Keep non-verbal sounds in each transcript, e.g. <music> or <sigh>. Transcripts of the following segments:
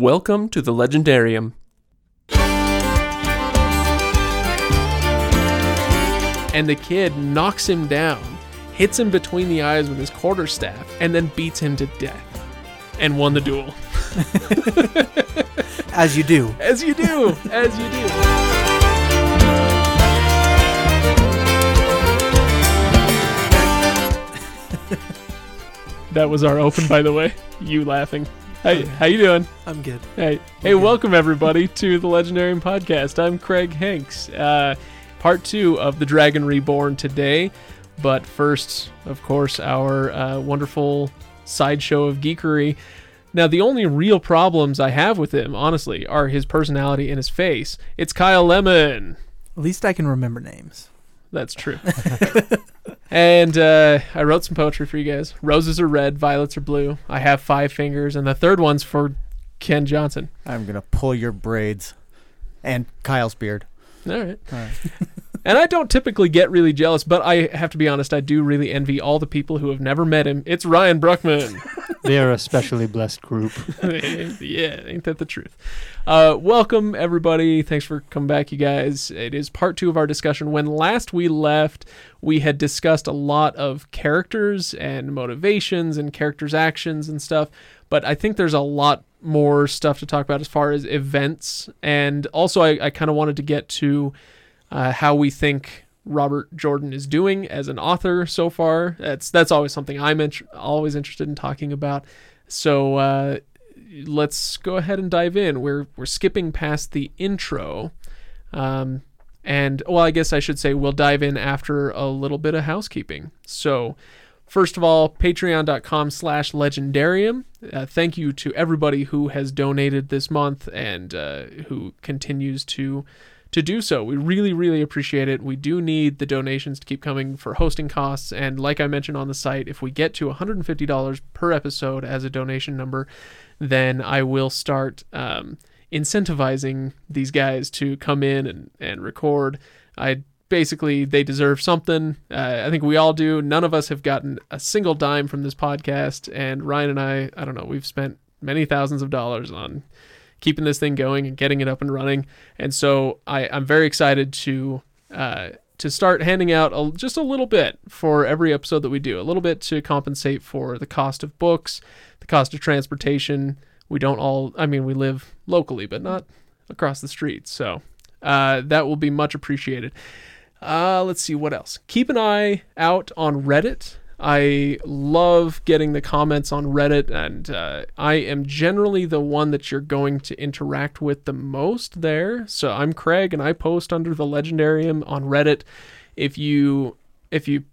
Welcome to the Legendarium. And the kid knocks him down, hits him between the eyes with his quarterstaff, and then beats him to death. And won the duel. <laughs> As you do. As you do, as you do. <laughs> that was our open, by the way. You laughing. Hey, how you doing? I'm good. Hey, hey, welcome everybody to the Legendarium Podcast. I'm Craig Hanks. Uh, part two of The Dragon Reborn today. But first, of course, our uh, wonderful sideshow of geekery. Now, the only real problems I have with him, honestly, are his personality and his face. It's Kyle Lemon. At least I can remember names. That's true. <laughs> <laughs> and uh, I wrote some poetry for you guys. Roses are red, violets are blue. I have five fingers, and the third one's for Ken Johnson. I'm gonna pull your braids, and Kyle's beard. All right. All right. <laughs> And I don't typically get really jealous, but I have to be honest, I do really envy all the people who have never met him. It's Ryan Bruckman. <laughs> They are a specially blessed group. <laughs> yeah, ain't that the truth? Uh, welcome, everybody. Thanks for coming back, you guys. It is part two of our discussion. When last we left, we had discussed a lot of characters and motivations and characters' actions and stuff, but I think there's a lot more stuff to talk about as far as events. And also, I, I kind of wanted to get to uh, how we think Robert Jordan is doing as an author so far. That's that's always something I'm int- always interested in talking about. So uh, let's go ahead and dive in. We're we're skipping past the intro, um, and well, I guess I should say we'll dive in after a little bit of housekeeping. So. First of all, patreon.com slash legendarium. Uh, thank you to everybody who has donated this month and uh, who continues to to do so. We really, really appreciate it. We do need the donations to keep coming for hosting costs. And like I mentioned on the site, if we get to $150 per episode as a donation number, then I will start um, incentivizing these guys to come in and, and record. I basically they deserve something. Uh, I think we all do. None of us have gotten a single dime from this podcast, and Ryan and I, I don't know, we've spent many thousands of dollars on keeping this thing going and getting it up and running. And so I, I'm very excited to uh, to start handing out a, just a little bit for every episode that we do, a little bit to compensate for the cost of books, the cost of transportation. We don't all, I mean, we live locally, but not across the street. So uh, that will be much appreciated. Uh, let's see what else. Keep an eye out on Reddit. I love getting the comments on Reddit, and uh, I am generally the one that you're going to interact with the most there. So I'm Craig, and I post under the Legendarium on Reddit. If you if you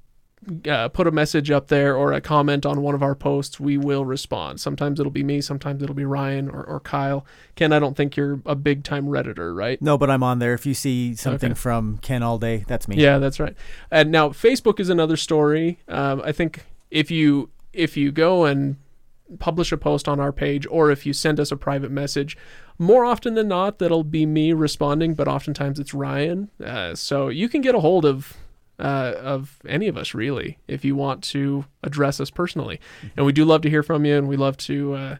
uh, put a message up there or a comment on one of our posts, we will respond. Sometimes it'll be me, sometimes it'll be Ryan or, or Kyle. Ken, I don't think you're a big time Redditor, right? No, but I'm on there. If you see something Okay. from Ken all day, that's me. Yeah, that's right. And now Facebook is another story. Um, I think if you if you go and publish a post on our page, or if you send us a private message, more often than not, that'll be me responding. But oftentimes it's Ryan. Uh, so you can get a hold of. Uh, of any of us really if you want to address us personally and we do love to hear from you and we love to uh,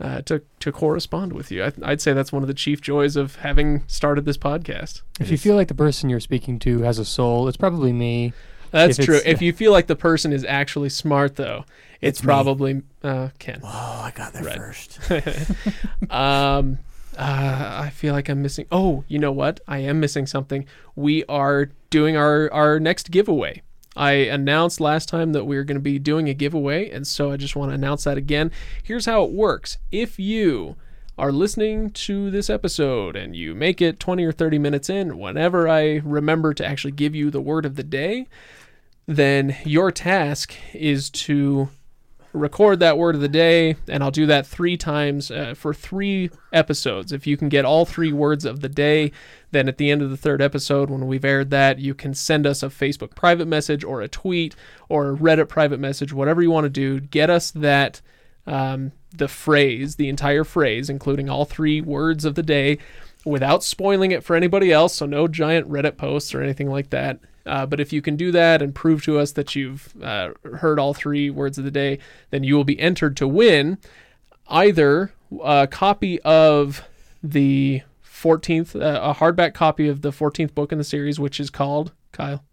uh, to to correspond with you I, i'd say that's one of the chief joys of having started this podcast If you feel like the person you're speaking to has a soul, it's probably me. That's If true. If <laughs> you feel like the person is actually smart, though, it's, It's probably uh, Ken. Oh, I got there first. <laughs> um, uh, I feel like I'm missing. Oh, you know what? I am missing something. We are doing our our next giveaway. I announced last time that we are going to be doing a giveaway, and so I just want to announce that again. Here's how it works: if you are listening to this episode and you make it 20 or 30 minutes in, whenever I remember to actually give you the word of the day, then your task is to record that word of the day, and I'll do that three times uh, for three episodes. If you can get all three words of the day, then at the end of the third episode, when we've aired that, you can send us a Facebook private message or a tweet or a Reddit private message, whatever you want to do. Get us that, um, the phrase, the entire phrase, including all three words of the day, without spoiling it for anybody else. So no giant Reddit posts or anything like that. Uh, but if you can do that and prove to us that you've uh, heard all three words of the day, then you will be entered to win either a copy of the 14th, uh, a hardback copy of the 14th book in the series, which is called Kyle.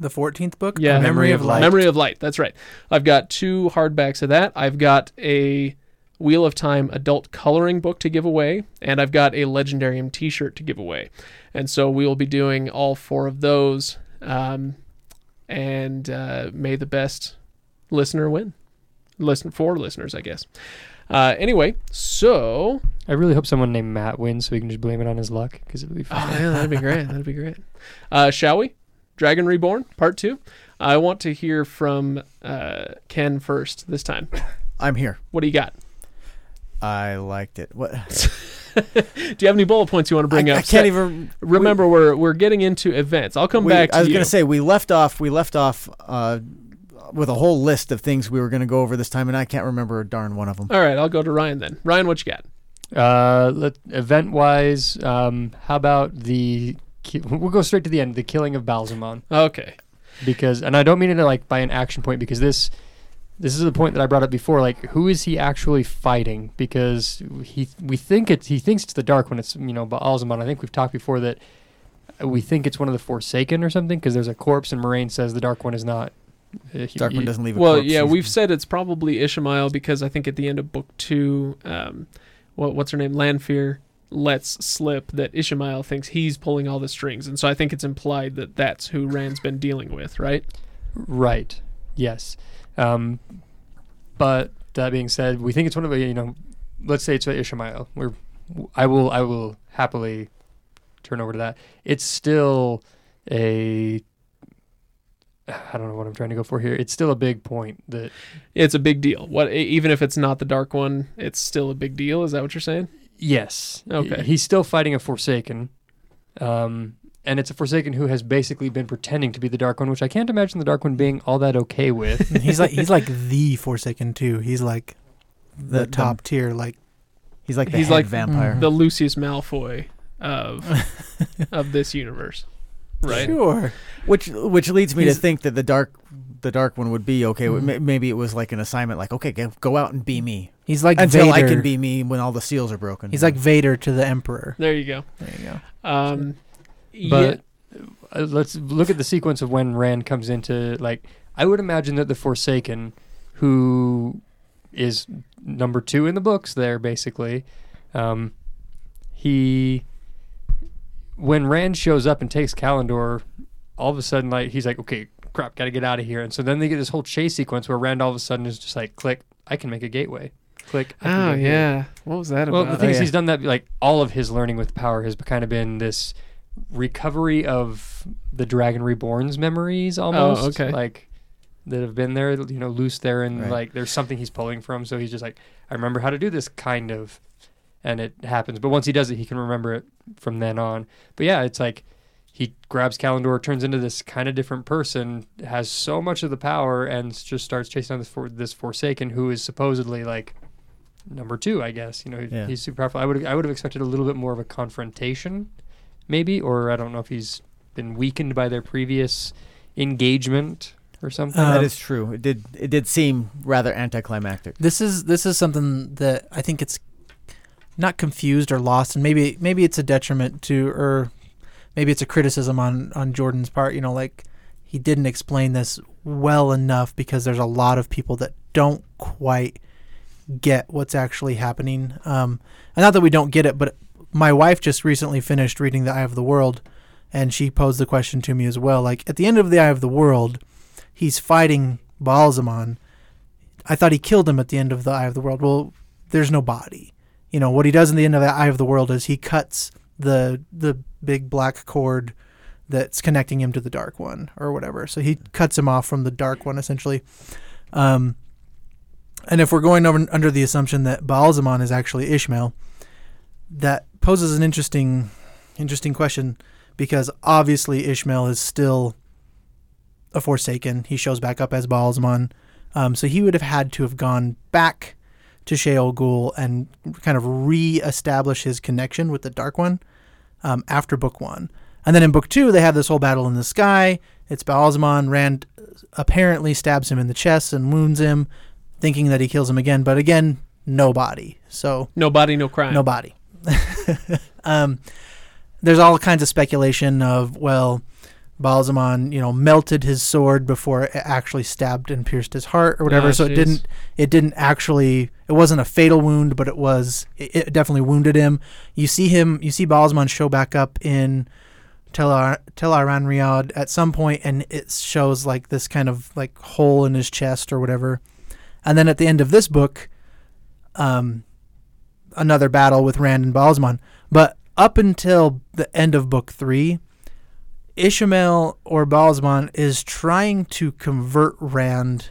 The 14th book? Yeah, A Memory of Light. Memory of Light. That's right. I've got two hardbacks of that. I've got a Wheel of Time adult coloring book to give away, and I've got a Legendarium T-shirt to give away. And so we will be doing all four of those. Um, and uh, may the best listener win. Listen for listeners, I guess. Uh, anyway, so I really hope someone named Mat wins so we can just blame it on his luck because it would be Oh, fun. yeah, that'd be great. That'd be great. Uh, shall we? Dragon Reborn, part two. I want to hear from uh, Ken first this time. I'm here. What do you got? I liked it. What? <laughs> <laughs> Do you have any bullet points you want to bring I, up? I can't even Remember, we're we're getting into events. I'll come we- back to I was gonna say we left off. We left off uh, with a whole list of things we were gonna go over this time, and I can't remember a darn one of them. All right, I'll go to Ryan then. Ryan, what you got? Uh, let, event wise, um, how about the? ki- We'll go straight to the end. The killing of Baalzamon. Okay. because, and I don't mean it like by an action point, because this, this is the point that I brought up before. Like, who is he actually fighting? Because he, we think it's, he thinks it's the Dark One. It's you know Baalzamon. I think we've talked before that we think it's one of the Forsaken or something, because there's a corpse, and Moiraine says the Dark One is not. uh, he- Darkman he- doesn't leave. A Well, corpse. yeah, we've said it's probably Ishamael because I think at the end of book two, um, what what's her name, Lanfear lets slip that Ishamael thinks he's pulling all the strings, and so I think it's implied that that's who Rand's been dealing with, right? Right. Yes. Um, but that being said, we think it's one of the you know, let's say it's Ishamael. We're, I will, I will happily turn over to that. It's still a, I don't know what I'm trying to go for here. It's still a big point that It's a big deal. What even if it's not the dark one, it's still a big deal. Is that what you're saying? yes, Okay. he's still fighting a Forsaken. Um, and it's a Forsaken who has basically been pretending to be the Dark One, which I can't imagine the Dark One being all that okay with. <laughs> he's like he's like the Forsaken too. He's like the, The- top tier. Like He's like the He's head like vampire. Mhm. The Lucius Malfoy of <laughs> of this universe, right? sure. Which which leads me to think that the dark the dark one would be okay. Mhm. Maybe it was like an assignment, like okay, go, go out and be me He's like until Vader. I can be me when all the seals are broken. He's like Vader to the Emperor. There you go. There you go. Um, yeah, But uh, let's look at the sequence of when Rand comes into like I would imagine that the Forsaken, who is number two in the books, there basically, um, he when Rand shows up and takes Callandor, all of a sudden like he's like, okay, crap, got to get out of here, and so then they get this whole chase sequence where Rand all of a sudden is just like, click, I can make a gateway, click. Oh go here. yeah. What was that Well, the about? thing Oh, is, yeah. he's done that. Like all of his learning with power has kind of been this recovery of the Dragon Reborn's memories, oh, almost. Oh, okay. Like that have been there, you know, loose there, and Right. like there's something he's pulling from. So he's just like, I remember how to do this, kind of, and it happens. But once he does it, he can remember it from then on. But yeah, it's like he grabs Callandor, turns into this kind of different person, has so much of the power, and just starts chasing down this for this Forsaken, who is supposedly like number two, I guess. You know, Yeah. he's super powerful. I would I would have expected a little bit more of a confrontation, maybe, or I don't know if he's been weakened by their previous engagement or something. Uh, that Um, is true. It did it did seem rather anticlimactic. This is this is something that I think it's not confused or lost, and maybe maybe it's a detriment to, or maybe it's a criticism on on Jordan's part. You know, like he didn't explain this well enough because there's a lot of people that don't quite get what's actually happening. Um, and not that we don't get it, but my wife just recently finished reading The Eye of the World, and she posed the question to me as well. Like at the end of The Eye of the World, he's fighting Baalzamon. I thought he killed him at the end of The Eye of the World. Well, there's no body. You know what he does in the end of the Eye of the World is he cuts the the big black cord that's connecting him to the dark one or whatever. So he cuts him off from the dark one essentially. Um, and if we're going over under the assumption that Baalzamon is actually Ishamael, that poses an interesting interesting question because obviously Ishamael is still a Forsaken. He shows back up as Baalzamon. Um, so he would have had to have gone back to Shayol Ghul and kind of re-establish his connection with the Dark One um, after Book One. And then in Book Two, they have this whole battle in the sky. It's Baalzamon. Rand apparently stabs him in the chest and wounds him, thinking that he kills him again. But again, nobody. So nobody, no crime. no body. <laughs> um, there's all kinds of speculation of well, Baalzamon, you know, melted his sword before it actually stabbed and pierced his heart or whatever. Ah, so jeez. it didn't. It didn't actually. It wasn't a fatal wound, but it was. It, it definitely wounded him. You see him. You see Baalzamon show back up in Tel Ar- Tel'aran'rhiod at some point, and it shows like this kind of like hole in his chest or whatever. And then at the end of this book, um, another battle with Rand and Baalzamon. But up until the end of book three, Ishamael or Baalzamon is trying to convert Rand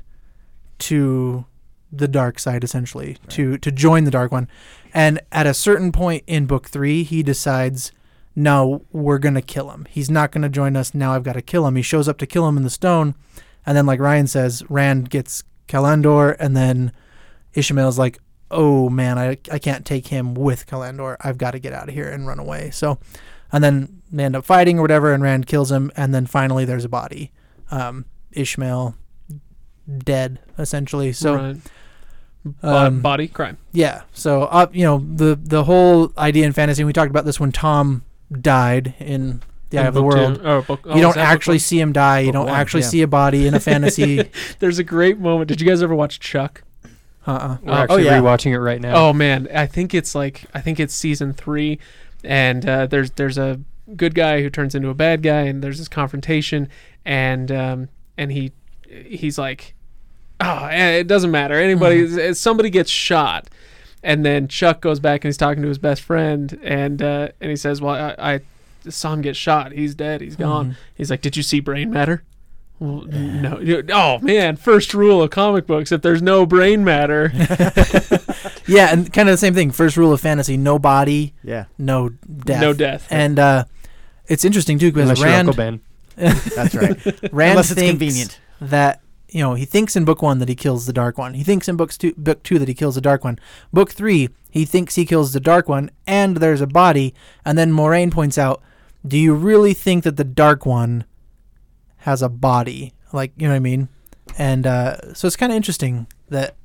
to the dark side, essentially, to to join the dark one. And at a certain point in book three, he decides, no, we're gonna kill him. He's not gonna join us. Now I've got to kill him. He shows up to kill him in the stone, and then like Ryan says, Rand gets Callandor, and then Ishamael's like, oh man, I, I can't take him with Callandor. I've got to get out of here and run away. So, and then they end up fighting or whatever, and Rand kills him, and then finally there's a body. Um, Ishamael dead essentially. So right. Um, body, crime. yeah. So up, you know, the the whole idea in fantasy. and We talked about this when Tom died in the Eye of the two. World. Oh, book, oh, You don't actually see him die. You Book don't one, actually yeah. see a body in a <laughs> fantasy. There's a great moment. Did you guys ever watch Chuck? Uh-uh. We're Oh, actually yeah. rewatching it right now. Oh man, I think it's like I think it's season three, and uh, there's there's a good guy who turns into a bad guy, and there's this confrontation, and um, and he he's like, oh, it doesn't matter. Anybody, somebody gets shot, and then Chuck goes back and he's talking to his best friend, and uh, and he says, well, I, I saw him get shot. He's dead. He's gone. Mhm. He's like, did you see brain matter? Well, no. You- Oh man, first rule of comic books: if there's no brain matter, <laughs> Yeah, and kind of the same thing. First rule of fantasy: no body, Yeah, no death. no death. And uh, it's interesting too because Unless you're Rand Uncle Ben. <laughs> that's right. Rand Unless it's thinks convenient. that you know he thinks in book one that he kills the dark one. He thinks in books two, book two that he kills the dark one. Book three, he thinks he kills the dark one, and there's a body. And then Moiraine points out, "Do you really think that the dark one has a body? Like you know what I mean?" And uh, so it's kind of interesting that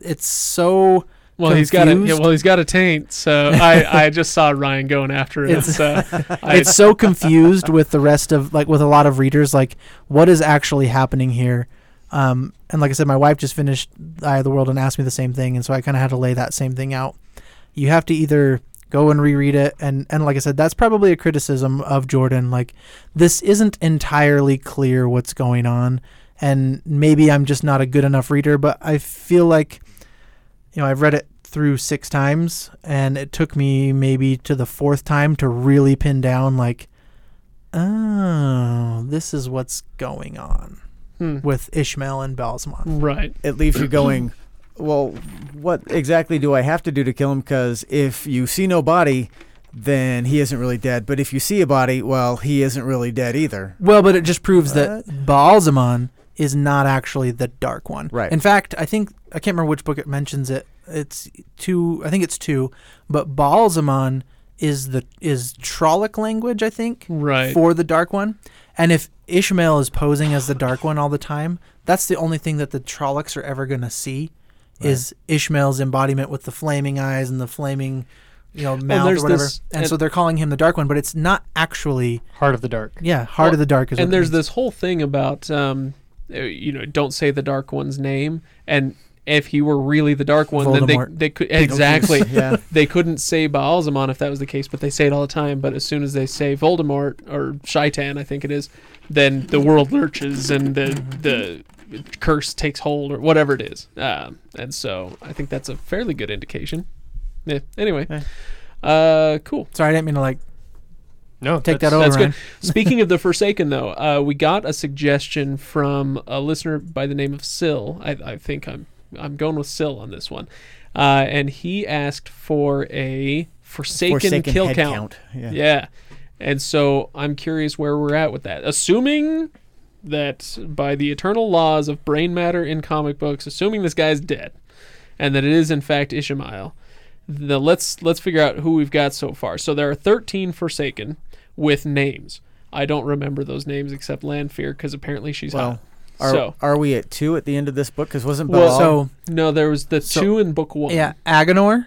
it's so Well, he's got a yeah, well, he's got a taint. So <laughs> I, I just saw Ryan going after it. It's- so <laughs> I, it's so confused with the rest of like with a lot of readers like what is actually happening here um, and like i said my wife just finished eye of the world and asked me the same thing and so i kind of had to lay that same thing out you have to either go and reread it and and like i said that's probably a criticism of jordan like this isn't entirely clear what's going on and maybe i'm just not a good enough reader but i feel like you know i've read it through six times and it took me maybe to the fourth time to really pin down like oh this is what's going on Hmm. with Ishamael and Baalzamon right. It leaves you going, well, what exactly do I have to do to kill him? Because if you see no body, then he isn't really dead. But if you see a body, well, he isn't really dead either. well but it just proves that Baalzamon is not actually the dark one Right. in fact i think i can't remember which book it mentions it it's two i think it's two but Baalzamon is the is Trolloc language i think Right. for the dark one. And if Ishamael is posing as the dark one all the time, that's the only thing that the Trollocs are ever going to see is Ishamael's embodiment with the flaming eyes and the flaming, you know, mouth there's or whatever. this- and, and- so they're calling him the dark one, but it's not actually. Heart of the Dark. Yeah, Heart Well, of the Dark is. what and there's this whole thing about um, uh, you know, don't say the dark one's name, and if he were really the dark one, then they they could exactly. <laughs> yeah. they couldn't say Baalzamon if that was the case, but they say it all the time. But as soon as they say Voldemort or Shaitan, I think it is, then the world lurches and the the curse takes hold or whatever it is. Um, and so I think that's a fairly good indication. Yeah. Anyway, uh, cool. Sorry, I didn't mean to like No, take that that's- over. That's good. <laughs> Speaking of the Forsaken, though, uh, we got a suggestion from a listener by the name of Sill. I, I think I'm I'm going with Sill on this one, uh, and he asked for a Forsaken, Forsaken kill head count. Yeah. Yeah, and so I'm curious where we're at with that. Assuming that by the eternal laws of brain matter in comic books, assuming this guy's dead, and that it is in fact Ishamael, the let's let's figure out who we've got so far. So there are 13 Forsaken with names. I don't remember those names except Lanfear because apparently she's Well, hot. Are, So are we at two at the end of this book? Because wasn't Well, Be'lal? so no, there was the So- two in book one. yeah, Aginor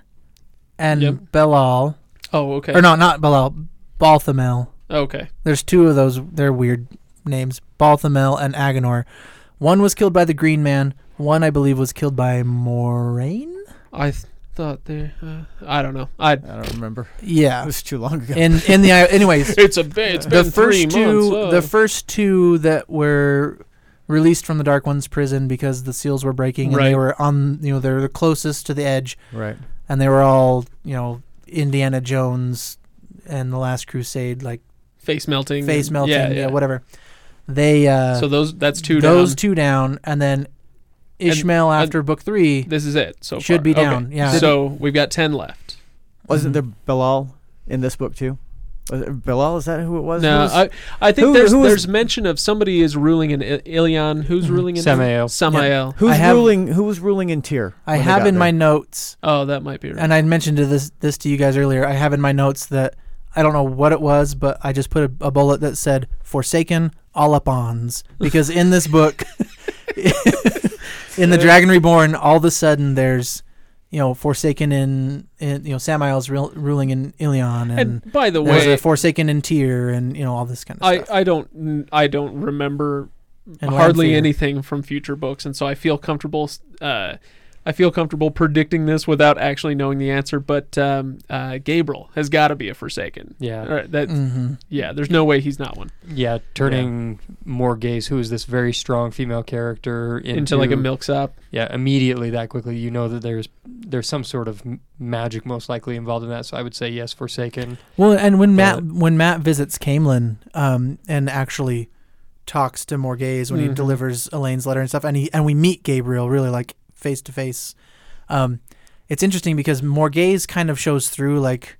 and Yep. Be'lal, Oh, okay. or no, not Be'lal, Balthamel. Okay. There's two of those. They're weird names, Balthamel and Aginor. One was killed by the Green Man. One, I believe, was killed by Moiraine. I th- thought there. Uh, I don't know. I. I don't remember. Yeah, it was too long ago. In in the anyways, <laughs> It's a. ba- It's the been first three two months. uh. the first two that were released from the Dark One's prison because the seals were breaking and they were on you know they're the closest to the edge right. and they were all you know Indiana Jones and the Last Crusade like face melting. face melting Yeah, yeah, yeah. whatever they uh So those. That's two. those down. two down and then Ishamael and- after book 3 This is it. So should far. be Okay. down yeah So we've got ten left. Wasn't Mhm. there Be'lal in this book too? Was it Be'lal? Is that who it was? No, was- I, I think who- there's who was- there's mention of somebody is ruling in I- Illian. Who's Mhm. ruling in Samael. Samael. who's have- ruling? Who was ruling in Tear? I have got in my notes Oh, that might be right. and I mentioned to this this to you guys earlier. I have in my notes that I don't know what it was, but I just put a, a bullet that said "Forsaken all up ons" because in this book, in the Dragon Reborn, all of a sudden there's you know Forsaken in, in you know Samael's ruling in Illian, and, and by the way, Forsaken in Tear, and you know all this kind of I, stuff. I don't I don't remember And hardly anything from future books, and so I feel comfortable. Uh, I feel comfortable predicting this without actually knowing the answer. But um, uh, Gaebril has got to be a Forsaken. Yeah. Or that Mhm. yeah. There's no way he's not one. Yeah, turning Morgase, who is this very strong female character, into, Into like a milksop. Yeah, immediately that quickly, you know that there's there's some sort of magic most likely involved in that. So I would say yes, Forsaken. Well, and when Mat when Mat visits Caemlyn, um, and actually talks to Morgase when he Mhm. delivers Elayne's letter and stuff, and he and we meet Gaebril really like face to face. Um, it's interesting because Morgase kind of shows through like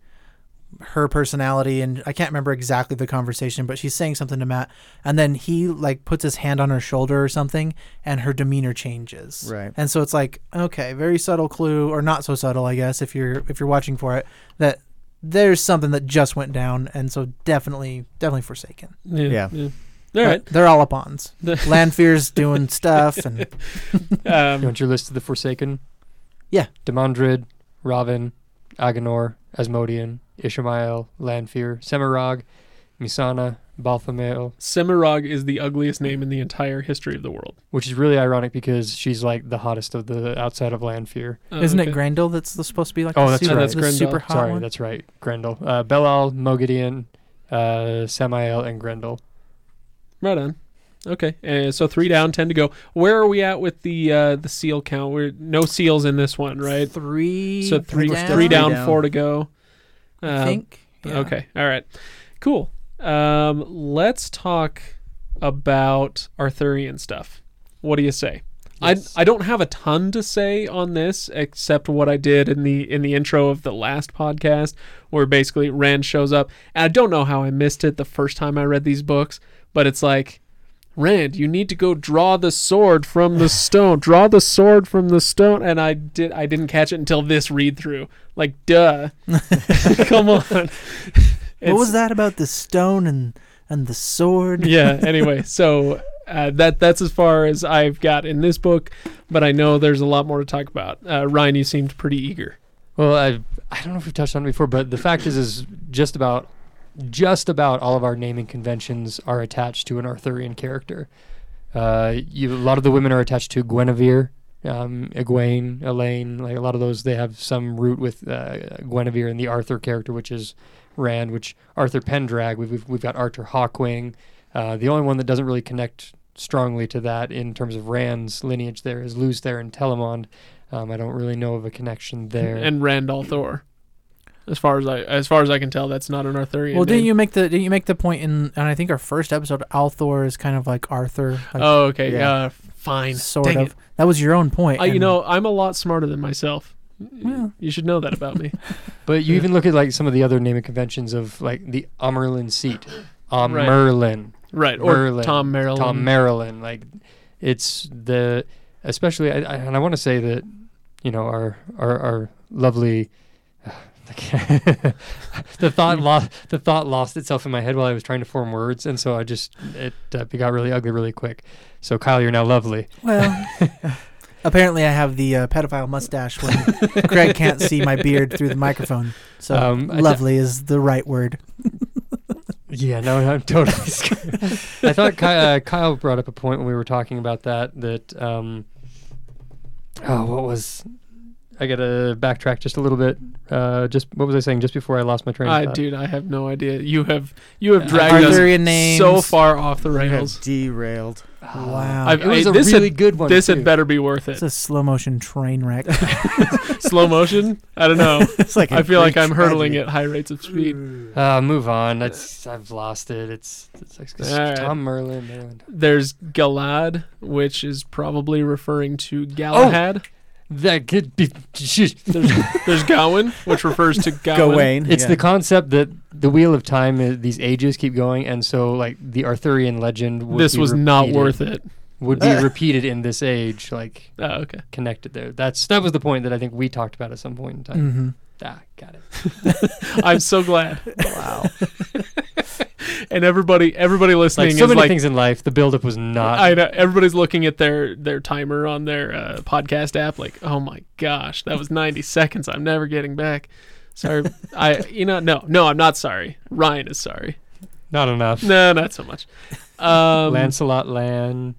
her personality, and I can't remember exactly the conversation, but she's saying something to Mat, and then he like puts his hand on her shoulder or something, and her demeanor changes. Right. And so it's like, okay, very subtle clue, or not so subtle, I guess, if you're if you're watching for it, that there's something that just went down, and so definitely, definitely Forsaken. Yeah. Yeah. All right. They're all up ons. <laughs> The- Lanfear's doing stuff, and <laughs> You Um, want your list of the Forsaken? Yeah. Demandred, Rahvin, Aginor, Asmodean, Ishamael, Lanfear, Semirhage, Mesaana, Balthamel, Semirhage is the ugliest name in the entire history of the world. which is really ironic because she's like the hottest of the outside of Lanfear. Oh, isn't okay. it Graendal that's the, supposed to be like Oh, the that's super, right. That's the Graendal. super hot Sorry, one? that's right. Graendal. Uh, Be'lal, Moghedien, uh, Samael, and Graendal. Right on. Okay, uh, so three down, ten to go. Where are we at with the uh, the seal count? We're no seals in this one, right? Three. So three we're three three down, down. four to go. I Um, think. Yeah. Okay, all right, cool. Um, let's talk about Arthurian stuff. What do you say? Yes. I I don't have a ton to say on this except what I did in the in the intro of the last podcast, where basically Rand shows up, and I don't know how I missed it the first time I read these books, but it's like. Rand, you need to go draw the sword from the stone. Draw the sword from the stone, and I did. I didn't catch it until this read through. Like, duh. <laughs> Come on. <laughs> What was that about the stone and and the sword? <laughs> yeah. Anyway, so uh, that that's as far as I've got in this book, but I know there's a lot more to talk about. Uh, Ryan, you seemed pretty eager. Well, I I don't know if we've touched on it before, but the fact is, is just about just about all of our naming conventions are attached to an Arthurian character. Uh, you, a lot of the women are attached to Guinevere, um, Egwene, Elayne. Like a lot of those, they have some root with uh, Guinevere and the Arthur character, which is Rand. Which Arthur Pendrag. We've we've, we've got Arthur Hawkwing. Uh, the only one that doesn't really connect strongly to that in terms of Rand's lineage there is Lews Therin and Telamon. Um, I don't really know of a connection there. And Rand al'Thor. As far as I as far as I can tell, that's not an Arthurian. Well, didn't name. you make the didn't you make the point in and I think our first episode al'Thor is kind of like Arthur, like Oh, okay. Yeah. Uh, fine. sort Dang of. it. That was your own point. I, you know, I'm a lot smarter than myself. Well. You should know that about me. <laughs> But you Yeah. even look at like some of the other naming conventions of like the Amyrlin seat, um, Right. Merlin, right. Or Merlin, Thom Merrilin. Thom Merrilin. Like it's the especially, I, I, and I want to say that you know our our, our lovely <laughs> the thought lost the thought lost itself in my head while I was trying to form words, and so I just it uh, got really ugly really quick. So Kyle, you're now lovely. Well, <laughs> apparently I have the uh, pedophile mustache when Craig can't see my beard through the microphone. So Um, lovely is the right word. <laughs> Yeah, no, I'm totally. scared. I thought Ky- uh, Kyle brought up a point when we were talking about that. That um, oh, what was? I gotta backtrack just a little bit. Uh, just what was I saying? Just before I lost my train of I thought. dude, I have no idea. You have you have Uh, dragged Arthurian us names. so far off the You have rails. derailed. Wow. I've- It was I- a this really had- good one. This too. had better be worth it. It's a slow motion train wreck. <laughs> Slow motion? I don't know. <laughs> It's like a I feel like I'm hurtling tragedy. at high rates of speed. Uh, move on. That's I've lost it. It's, it's, like All right. Tom Merlin. Merlin. There's Galad, which is probably referring to Galahad. That could be. There's, There's Gawain, which refers to Gawain. Gawain. It's yeah. the concept that the wheel of time, is, these ages keep going, and so like the Arthurian legend. Would This be was not worth it. Would be <laughs> repeated in this age, like Oh, okay. connected there. That's that was the point that I think we talked about at some point in time. hmm Ah, got it. <laughs> I'm so glad. Wow. <laughs> And everybody, everybody listening Like so is many like, things in life, the buildup was not. I know everybody's looking at their their timer on their uh, podcast app, like, oh my gosh, that was 90 seconds. I'm never getting back. Sorry, I, you know, no, no, I'm not sorry. Ryan is sorry. not enough. No, not so much. Um, Lancelot, Lan,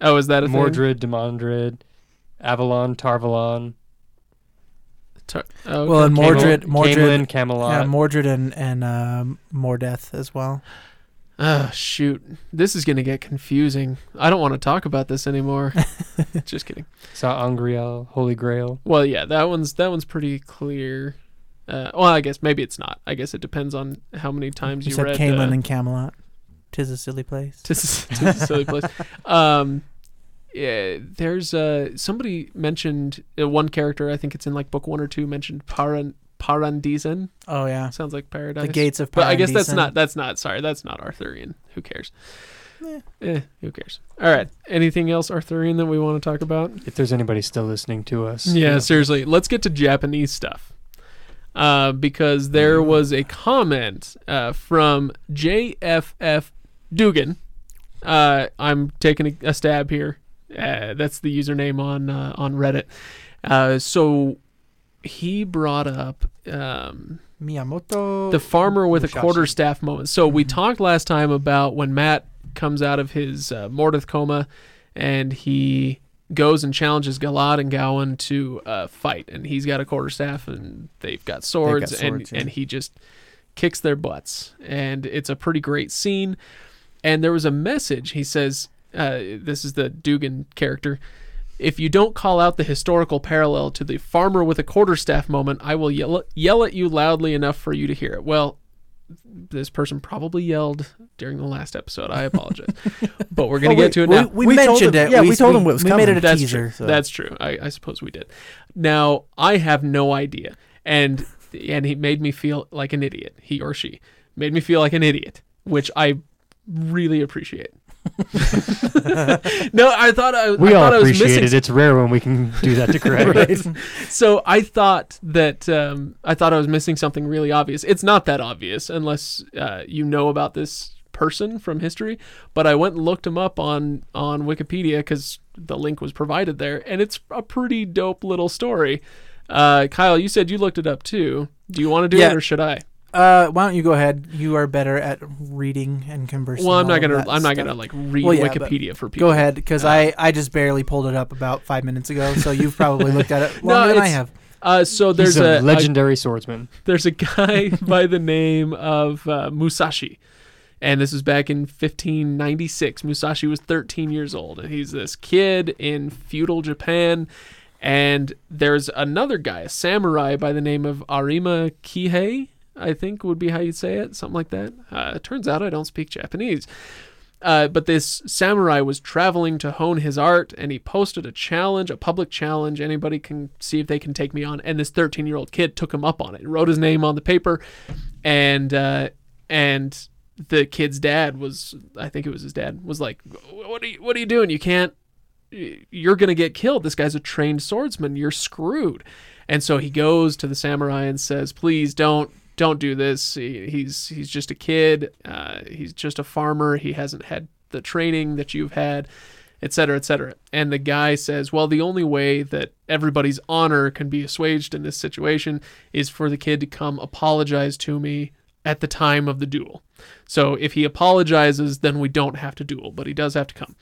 oh, is that a thing? Mordred, Demandred, Avalon, Tar Valon, Tar- oh, okay. Well, and Camel- Mordred, Mordred, Caemlyn, Camelot. yeah, Mordred and and um, Mordeth as well. Oh shoot, this is gonna get confusing. I don't want to talk about this anymore. <laughs> Just kidding. Sa'angreal, Holy Grail. Well, yeah, that one's that one's pretty clear. Uh, well, I guess maybe it's not. I guess it depends on how many times You, you, said read. Caemlyn uh, and Camelot. Tis a silly place. Tis, tis a silly place. <laughs> Um, yeah, there's uh somebody mentioned uh, one character. I think it's in like book one or two mentioned Paran Parandizen. Oh yeah, Sounds like paradise. the gates of. But I guess that's not that's not sorry that's not Arthurian. Who cares? Eh. Eh, who cares? All right. Anything else Arthurian that we want to talk about? If there's anybody still listening to us. Yeah, seriously. Let's get to Japanese stuff. Uh, because there was a comment uh, from JFF Dougan. Uh, I'm taking a, a stab here. Uh, that's the username on uh, on Reddit. Uh, so he brought up um, Miyamoto. the farmer with a Musashi. quarter staff moment. So we Mhm. talked last time about when Mat comes out of his uh, Mordeth coma and he goes and challenges Galad and Gawyn to uh, fight, and he's got a quarter staff and they've got swords, swords, and yeah. and he just kicks their butts, and it's a pretty great scene. And there was a message. He says, uh, "This is the Dougan character." If you don't call out the historical parallel to the farmer with a quarterstaff moment, I will yell, yell at you loudly enough for you to hear it. Well, this person probably yelled during the last episode. I apologize. <laughs> but we're going to Oh, get to it now. we, We told mentioned him- it. yeah, we told him what was we made coming. it a That's teaser. true. so- That's true. I, I suppose we did. Now, I have no idea. And and he made me feel like an idiot. He or she made me feel like an idiot, which I really appreciate. <laughs> no, I thought I, We I all thought I was appreciate missing it. It's rare when we can do that to <laughs> Craig. so I thought that um, I thought I was missing something really obvious. It's not that obvious unless uh, you know about this person from history. But I went and looked him up on on Wikipedia because the link was provided there, and it's a pretty dope little story. Uh, Kyle, you said you looked it up too. Do you want to do Yeah. it or should I? Uh, why don't you go ahead? You are better at reading and conversing. Well, I'm not gonna I'm not gonna like read Well, yeah, Wikipedia for people. Go ahead, because Uh, I, I just barely pulled it up about five minutes ago. So you've <laughs> probably looked at it No, than I have. Uh, so There's there's a, a, a legendary swordsman. there's a guy <laughs> by the name of uh, Musashi. And this was back in 1596. Musashi was 13 years old, and he's this kid in feudal Japan. And there's another guy, a samurai by the name of Arima Kihei, I think would be how you'd say it, something like that. Uh, it turns out I don't speak Japanese. Uh, but this samurai was traveling to hone his art, and he posted a challenge, a public challenge. Anybody can see if they can take me on. And this 13 year old kid took him up on it, wrote his name on the paper, and uh, and the kid's dad was, I think it was his dad, was like, "What are you, what are you doing? You can't. You're gonna get killed. This guy's a trained swordsman. You're screwed." And so he goes to the samurai and says, "Please don't don't do this. He, he's he's just a kid. Uh, he's just a farmer. He hasn't had the training that you've had." Et cetera, et cetera. And the guy says, Well, the only way that everybody's honor can be assuaged in this situation is for the kid to come apologize to me at the time of the duel. So if he apologizes, then we don't have to duel, but he does have to come.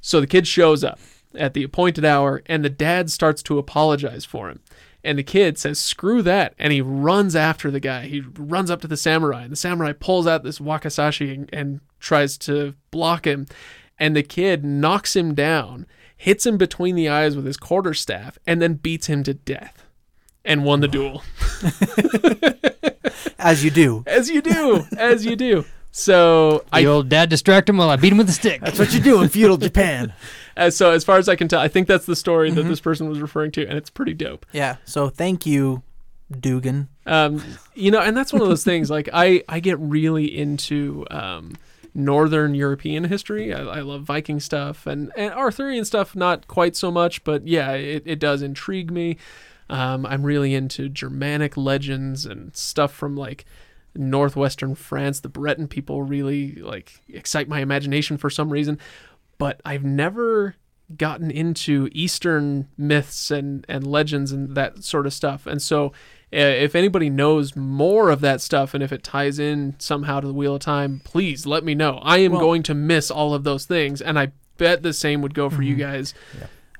So the kid shows up at the appointed hour, and the dad starts to apologize for him. And the kid says, screw that. And he runs after the guy. He runs up to the samurai, and the samurai pulls out this wakasashi and, and tries to block him. And the kid knocks him down, hits him between the eyes with his quarterstaff, and then beats him to death and won the duel. <laughs> <laughs> As you do. As you do, as you do. So The I, old dad distract him while I beat him with a stick. That's what you do in feudal <laughs> Japan. as so as far as I can tell, I think that's the story Mm-hmm. that this person was referring to, and it's pretty dope. Yeah. So thank you, Dougan. Um, you know, and that's one of those things. Like I, I get really into um, Northern European history. I, I love Viking stuff and, and Arthurian stuff, not quite so much, but yeah, it, it does intrigue me. Um, I'm really into Germanic legends and stuff from like northwestern France. The Breton people really like excite my imagination for some reason, but I've never gotten into Eastern myths and, and legends and that sort of stuff. And so, uh, if anybody knows more of that stuff and if it ties in somehow to the Wheel of Time, please let me know. I am Well- going to miss all of those things, and I bet the same would go for you guys.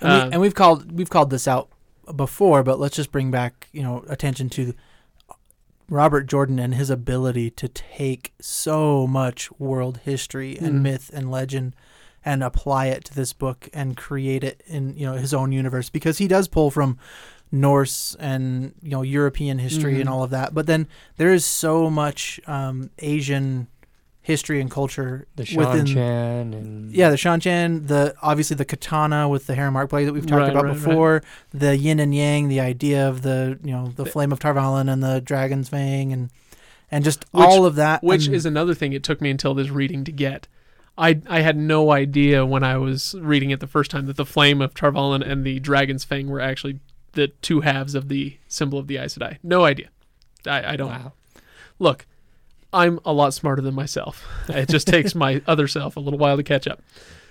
And, Uh, we, and we've called we've called this out before, but let's just bring back you know attention to Robert Jordan and his ability to take so much world history and Mhm. myth and legend and apply it to this book and create it in you know his own universe because he does pull from Norse and you know European history and Mhm. all of that, but then there is so much um, Asian history and culture The Shan within Chan and yeah, the Seanchan, the obviously the katana with the hair mark blade that we've talked Right, about right, before, the yin and yang, the idea of the you know the The- flame of Tar Valon and the dragon's fang and and just Which- all of that, which and- is another thing it took me until this reading to get. I I had no idea when I was reading it the first time that the flame of Tar Valon and the dragon's fang were actually the two halves of the symbol of the Aes Sedai. No idea. I, I don't wow. look. I'm a lot smarter than myself. <laughs> It just takes my other self a little while to catch up.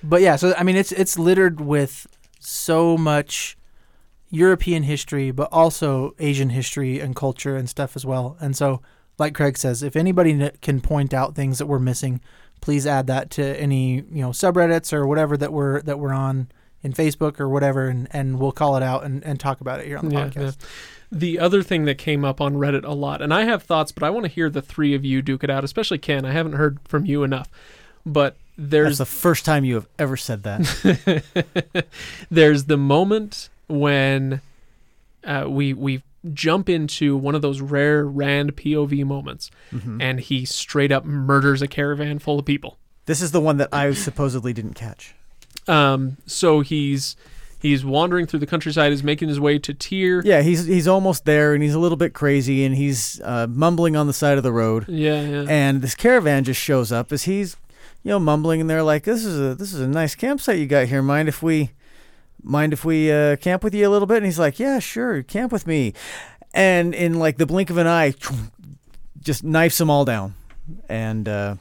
but yeah, so I mean it's it's littered with so much European history, but also Asian history and culture and stuff as well. And so, like Craig says, if anybody can point out things that we're missing, please add that to any you know subreddits or whatever that we're that we're on in Facebook or whatever, and, and we'll call it out and, and talk about it here on the Yeah, podcast. yeah. The other thing that came up on Reddit a lot, and I have thoughts, but I want to hear the three of you duke it out, especially Ken. I haven't heard from you enough. But That's there's the first time you have ever said that. <laughs> there's the moment when uh, we we jump into one of those rare Rand POV moments, Mhm. and he straight up murders a caravan full of people. This is the one that I supposedly didn't catch. Um, so he's he's wandering through the countryside, is making his way to Tear. Yeah, he's he's almost there, and he's a little bit crazy, and he's uh, mumbling on the side of the road. Yeah, yeah. And this caravan just shows up as he's, you know, mumbling, and they're like, "This is a this is a nice campsite you got here. Mind if we, mind if we uh, camp with you a little bit?" And he's like, "Yeah, sure, camp with me." And in like the blink of an eye, just knifes them all down, and uh,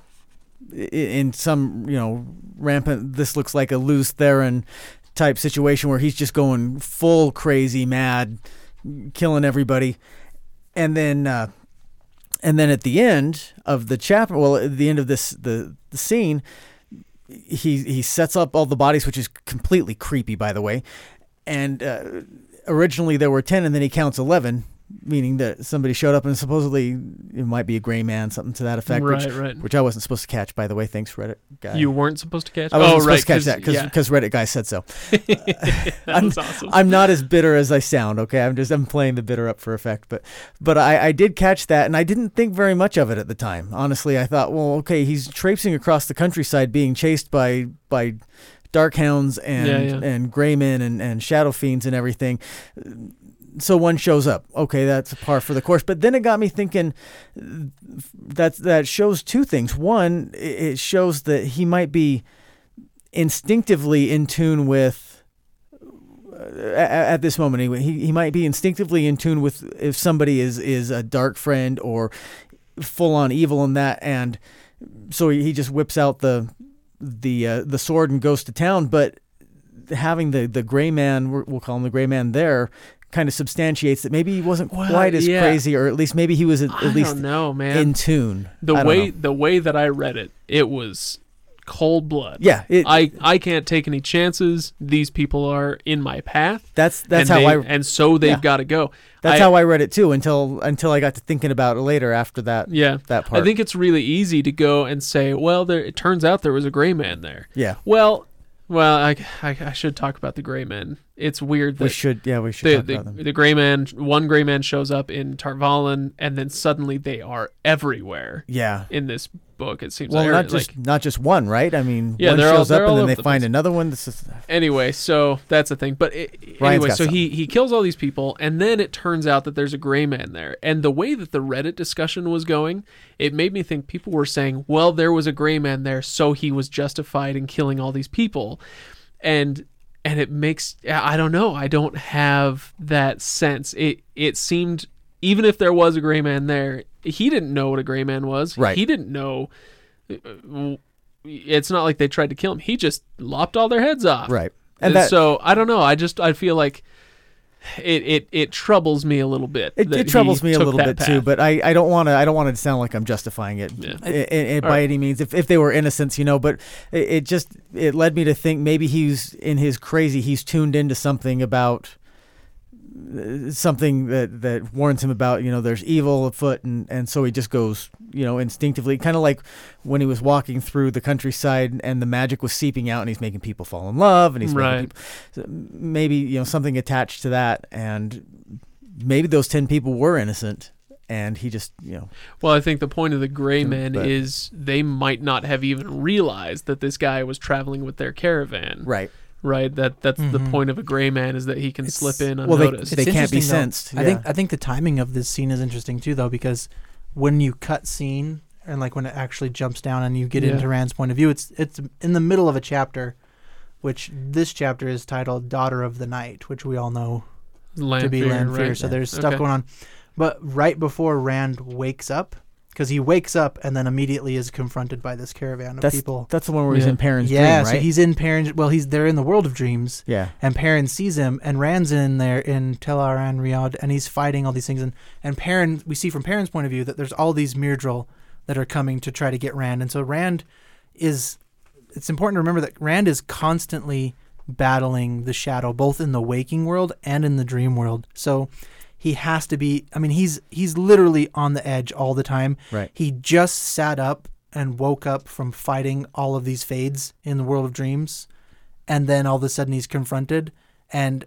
i- in some you know rampant. This looks like a Lews Therin type situation where he's just going full crazy, mad, killing everybody, and then. Uh, and then at the end of the chapter, well, at the end of this the, the scene, he he sets up all the bodies, which is completely creepy, by the way. And uh, originally there were ten, and then he counts eleven, meaning that somebody showed up, and supposedly it might be a gray man, something to that effect. right, which, right. which I wasn't supposed to catch, by the way. Thanks, Reddit guy. You weren't supposed to catch. I wasn't oh, supposed right, to catch that yeah, because Reddit guy said so. <laughs> <laughs> that I'm- was awesome. I'm not as bitter as I sound. Okay, I'm just I'm playing the bitter up for effect, but but I, I did catch that, and I didn't think very much of it at the time. Honestly, I thought, well, okay, he's traipsing across the countryside, being chased by by dark hounds and Yeah, yeah. and gray men and and shadow fiends and everything. So one shows up. Okay, that's par for the course. But then it got me thinking. That that shows two things. One, it shows that he might be instinctively in tune with at, at this moment anyway, he, he might be instinctively in tune with if somebody is is a dark friend or full on evil in that, and so he, he just whips out the the uh, the sword and goes to town. But having the the gray man, we'll call him the gray man there. Kind of substantiates that maybe he wasn't Well, quite as yeah. crazy, or at least maybe he was at, at least know, man. in tune. the way know. the way that I read it, it was cold blood. yeah, it, I I can't take any chances. These people are in my path. that's that's how they- I and so they've yeah. got to go. That's I- how I read it too until until I got to thinking about it later after that Yeah, that part. I think it's really easy to go and say, well, there. It turns out there was a gray man there. yeah, Well, well, I, I, I should talk about the gray Men. It's weird that we should yeah we should the, talk the, about them. the gray man, one gray man shows up in Tar Valon, and then suddenly they are everywhere Yeah. in this book. It seems Well, like, or, not just like not just one, right? I mean, Yeah, one they're all- shows they're up all and then they the find place. another one. This is anyway. So that's the thing. But it, anyway, so some. he he kills all these people, and then it turns out that there's a gray man there. And the way that the Reddit discussion was going, it made me think people were saying, "Well, there was a gray man there, so he was justified in killing all these people," and and it makes I don't know. I don't have that sense. It it seemed even if there was a gray man there, he didn't know what a gray man was. Right. He didn't know. It's not like they tried to kill him. He just lopped all their heads off. right, And and that so I don't know. I just I feel like it it, it troubles me a little bit. it, it troubles me a little bit too. But I, I don't want to I don't want to sound like I'm justifying it Yeah. by right. any means. If if they were innocents, you know, but it, it just it led me to think maybe he's in his crazy. He's tuned into something about something that that warns him about you know there's evil afoot and and so he just goes you know instinctively kind of like when he was walking through the countryside and the magic was seeping out and he's making people fall in love and he's Right. making people, maybe you know something attached to that and maybe those 10 people were innocent and he just you know well, I think the point of the gray men but- is they might not have even realized that this guy was traveling with their caravan. right Right. That that's the Mhm. point of a gray man is that he can It's- slip in well, they- unnoticed. they can't be interesting, though. sensed, I think. I think the timing of this scene is interesting too, though, because when you cut scene and like when it actually jumps down and you get Yeah. into Rand's point of view, it's it's in the middle of a chapter, which this chapter is titled "Daughter of the Night," which we all know to be Lanfear, Lanfear. right? So there's stuff Okay. going on. But right before Rand wakes up, because he wakes up and then immediately is confronted by this caravan of that's people. that's the one where he's in Perrin's yeah, dream so right he's in Perrin. Well, he's they're in the world of dreams, yeah and Perrin sees him, and Rand's in there in Tel'aran'rhiod, and he's fighting all these things. And and Perrin, we see from Perrin's point of view that there's all these Myrddraal that are coming to try to get Rand, and so Rand is. It's important to remember that Rand is constantly battling the shadow, both in the waking world and in the dream world. So he has to be. I mean, he's he's literally on the edge all the time. right He just sat up and woke up from fighting all of these fades in the world of dreams. And then all of a sudden he's confronted and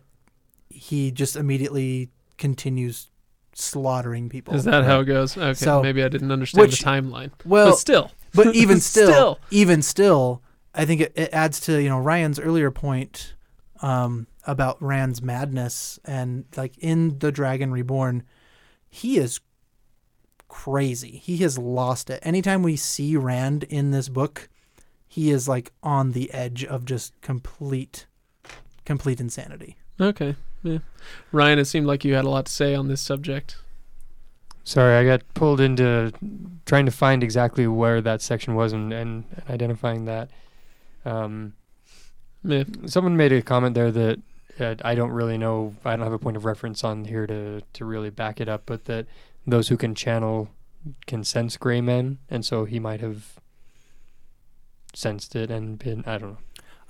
he just immediately continues slaughtering people. Is that how it goes? Okay, So- maybe I didn't understand which- the timeline. well, but still, but even <laughs> still, Still. even still, I think it, it adds to, you know, Ryan's earlier point um, about Rand's madness and like in The Dragon Reborn, he is crazy. He has lost it. Anytime we see Rand in this book, he is like on the edge of just complete complete insanity. okay, yeah. Ryan, it seemed like you had a lot to say on this subject. Sorry, I got pulled into trying to find exactly where that section was and, and identifying that. Um, Yeah. someone made a comment there that I don't really know. I don't have a point of reference on here to to really back it up, but that those who can channel can sense gray men, and so he might have sensed it and been. I don't know.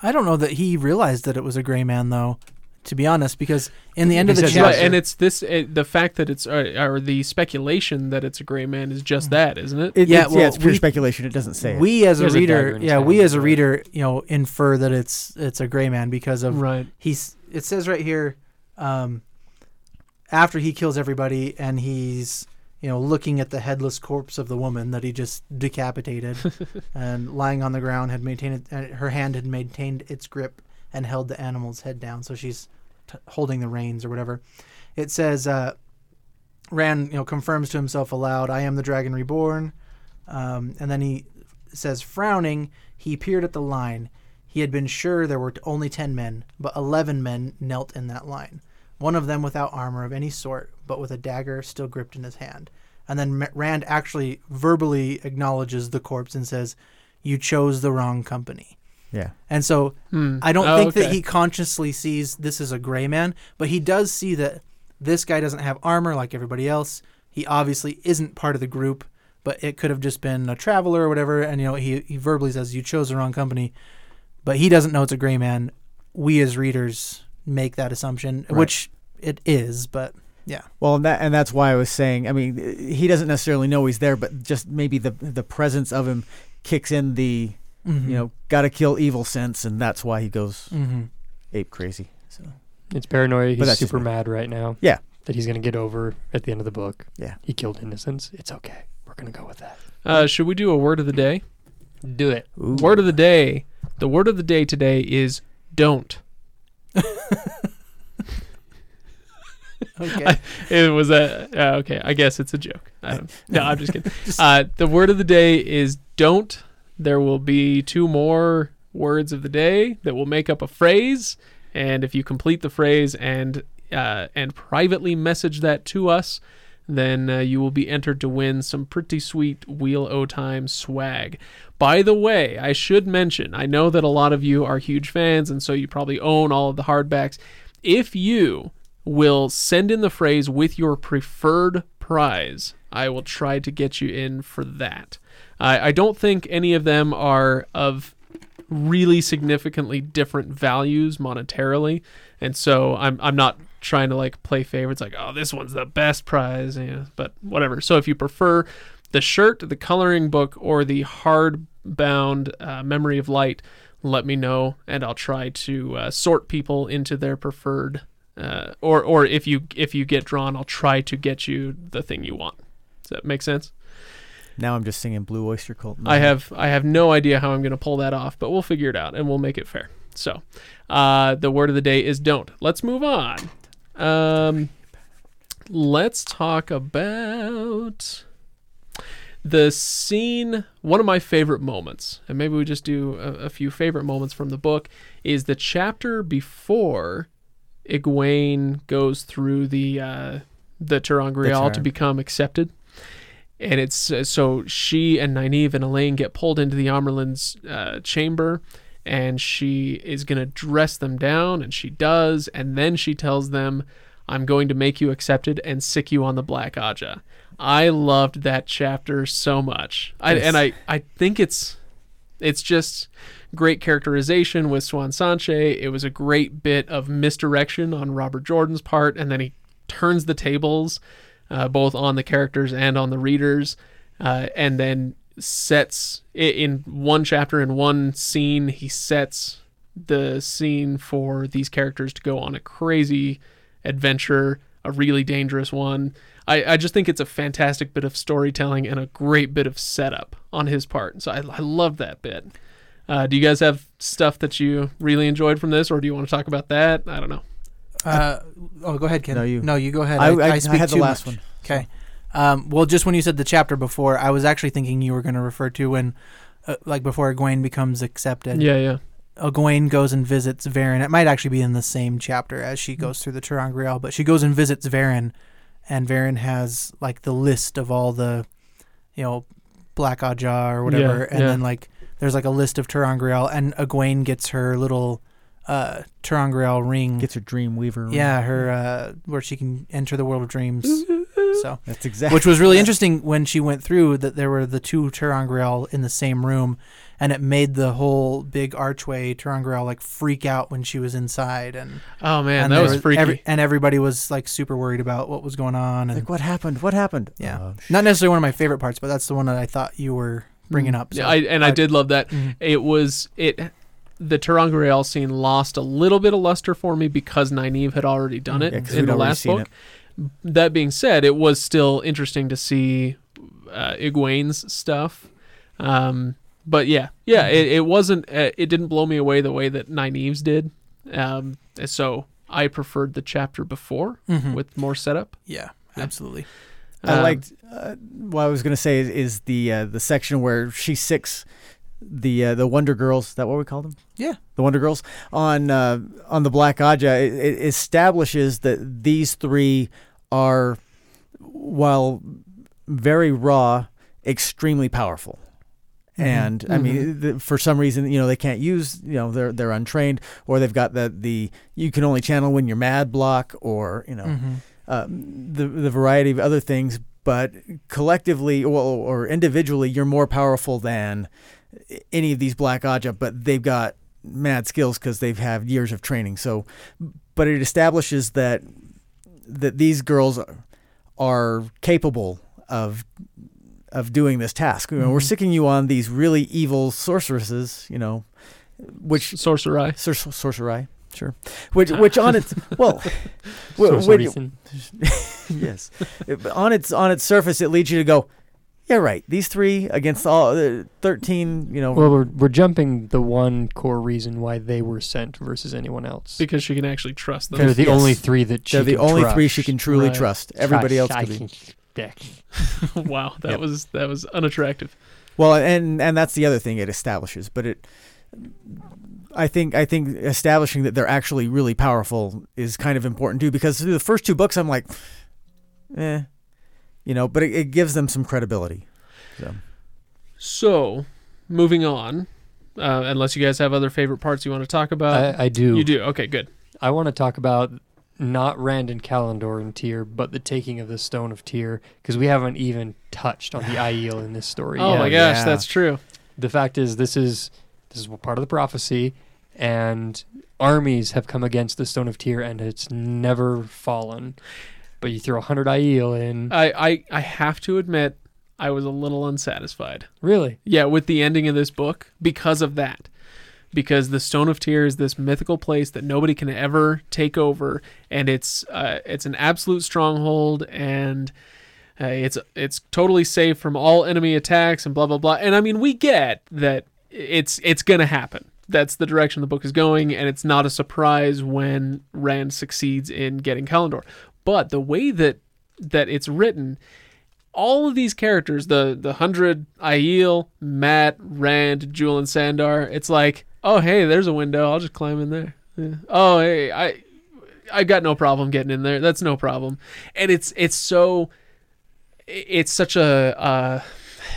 I don't know that he realized that it was a gray man though, to be honest, because in the end of the says chapter, Right, and it's this it, the fact that it's uh, or the speculation that it's a gray man is just that, isn't it? it, Yeah, it's, well, yeah it's pure we- speculation it doesn't say it. we as He a has a reader, yeah, we as a reader, you know, infer that it's it's a gray man because of right. he's. It says right here, um, after he kills everybody and he's you know looking at the headless corpse of the woman that he just decapitated <laughs> and lying on the ground had maintained her hand had maintained its grip and held the animal's head down. So she's t- holding the reins or whatever. It says uh, rand you know confirms to himself aloud i am the dragon reborn. Um, and then he says frowning he peered at the line He had been sure there were only ten men, but eleven men knelt in that line. One of them without armor of any sort, but with a dagger still gripped in his hand. And then Rand actually verbally acknowledges the corpse and says, "You chose the wrong company." Yeah. And so Hmm. I don't Oh, think that he consciously sees this as a gray man, but he does see that this guy doesn't have armor like everybody else. He obviously isn't part of the group, but it could have just been a traveler or whatever. And you know, he he verbally says you chose the wrong company, but he doesn't know it's a gray man. We as readers make that assumption, Right. which it is, but yeah, Well, and that and that's why I was saying. I mean, he doesn't necessarily know he's there, but just maybe the the presence of him kicks in the Mm-hmm. you know gotta kill evil sense, and that's why he goes hmm ape crazy. So It's paranoia. He's that's super mad right now. Yeah. That he's gonna get over at the end of the book. Yeah. He killed innocents. It's okay. We're gonna go with that. Uh, should we do a word of the day? Do it. Ooh. Word of the day. The word of the day today is don't. <laughs> okay. It was a uh, okay. I guess it's a joke. I don't, no, I'm just <laughs> kidding. Uh, the word of the day is don't. There will be two more words of the day that will make up a phrase, and if you complete the phrase and uh, and privately message that to us, then uh, you will be entered to win some pretty sweet Wheel O Time swag. By the way, I should mention, I know that a lot of you are huge fans, and so you probably own all of the hardbacks. If you will send in the phrase with your preferred prize, I will try to get you in for that. I I don't think any of them are of really significantly different values monetarily, and so I'm I'm not trying to like play favorites like oh this one's the best prize, you know, but whatever. So if you prefer the shirt, the coloring book, or the hardbound uh, Memory of Light, let me know, and I'll try to uh, sort people into their preferred. Uh, or or if you if you get drawn, I'll try to get you the thing you want. Does that make sense? Now I'm just singing Blue Oyster Cult. I have I have no idea how I'm going to pull that off, but we'll figure it out and we'll make it fair. So, uh, the word of the day is don't. Let's move on. Um, let's talk about the scene. One of my favorite moments, and maybe we just do a, a few favorite moments from the book, is the chapter before Egwene goes through the uh, the ter'angreal to become accepted and it's uh, so she and Nynaeve and Elayne get pulled into the Amyrlin's uh, chamber, and she is gonna dress them down, and she does, and then she tells them, "I'm going to make you accepted and sick you on the Black Ajah." I loved that chapter so much, I, Yes. and I I think it's it's just great characterization with Siuan Sanche. It was a great bit of misdirection on Robert Jordan's part, and then he turns the tables uh, both on the characters and on the readers, uh, and then sets i- in one chapter in one scene he sets the scene for these characters to go on a crazy adventure, a really dangerous one. I, I just think it's a fantastic bit of storytelling and a great bit of setup on his part. So I, I love that bit. Uh, do you guys have stuff that you really enjoyed from this, or do you want to talk about that? I don't know. Uh, oh, go ahead, Ken. No, you. No, you go ahead. I, I, I, speak had the last much. one. Okay. Um, well, just when you said the chapter before, I was actually thinking you were going to refer to when, uh, like, before Egwene becomes accepted. Yeah, yeah. Egwene goes and visits Verin. It might actually be in the same chapter as she goes through the ter'angreal, but she goes and visits Verin, and Verin has like the list of all the, you know, Black Ajah or whatever, Yeah, and yeah. then like there's like a list of ter'angreal, and Egwene gets her little, uh, ter'angreal ring. Gets her dream weaver. ring. yeah, her uh, where she can enter the world of dreams. <laughs> So That's exactly. which was really interesting when she went through that there were the two ter'angreal in the same room, and it made the whole big archway ter'angreal like freak out when she was inside, and Oh man, and that there was freaky. every- and everybody was like super worried about what was going on, and Like what happened? What happened? Yeah. Uh, not necessarily one of my favorite parts, but that's the one that I thought you were bringing up. So. Yeah, I, and I, I- did love that. Mhm. It was it. The ter'angreal scene lost a little bit of luster for me because Nynaeve had already done it Yeah, in the last book. That being said, it was still interesting to see uh, Egwene's stuff. Um, but yeah, yeah, Mm-hmm. it, it wasn't. Uh, it didn't blow me away the way that Nynaeve's did. Um, so I preferred the chapter before Mhm. with more setup. yeah, Yeah. absolutely. I Um, liked. Uh, what I was gonna say is, is the uh, the section where she sicks the uh, the Wonder Girls. Is that what we call them? Yeah. the Wonder Girls on uh, on the Black Ajah. It, it establishes that these three are, while very raw, extremely powerful. Mhm. And I mean, th- for some reason, you know, they can't use, you know, they're they're untrained, or they've got the the you can only channel when you're mad block, or you know, Mhm. uh, the the variety of other things. But collectively, or, or individually, you're more powerful than any of these Black Ajah. But they've got mad skills because they've had years of training. So, but it establishes that that these girls are, are capable of of doing this task. You know, we're Mhm. sicking you on these really evil sorceresses. You know, which Sorcerer. Sor- sorcery, sure. Which which on its <laughs> well, wh- Sorcerer which- <laughs> yes, on its on its surface, it leads you to go, yeah, right. These three against all uh, thirteen. You know, Well, we're, we're jumping the one core reason why they were sent versus anyone else. Because she can actually trust them. They're the Yes. only three that she they're the can only trust. three she can truly Right. trust. Everybody else I could be. can- Dick. <laughs> wow, that Yep. was that was unattractive. Well, and and that's the other thing it establishes. But it, I think I think establishing that they're actually really powerful is kind of important too. Because through the first two books, I'm like, eh, you know. But it, it gives them some credibility. So. So, moving on. Uh, unless you guys have other favorite parts you want to talk about, I, I do. you do. Okay, good. I want to talk about not Rand and Callandor in Tear, but the taking of the Stone of Tear, because we haven't even touched on the <sighs> Aiel in this story. Oh yet. my gosh, yeah. that's true. The fact is, this is this is part of the prophecy, and armies have come against the Stone of Tear, and it's never fallen. But you throw a hundred Aiel in, I, I I have to admit, I was a little unsatisfied. really? Yeah, with the ending of this book because of that. Because the Stone of Tear is this mythical place that nobody can ever take over, and it's uh, it's an absolute stronghold, and uh, it's it's totally safe from all enemy attacks, and blah blah blah. And I mean, we get that it's it's gonna happen. That's the direction the book is going, and it's not a surprise when Rand succeeds in getting Callandor. But the way that that it's written, all of these characters, the the hundred, Aiel, Mat, Rand, Juilin, and Sandar, it's like, oh hey, there's a window. I'll just climb in there. Yeah. Oh hey, I I got no problem getting in there. That's no problem. And it's it's so it's such a uh,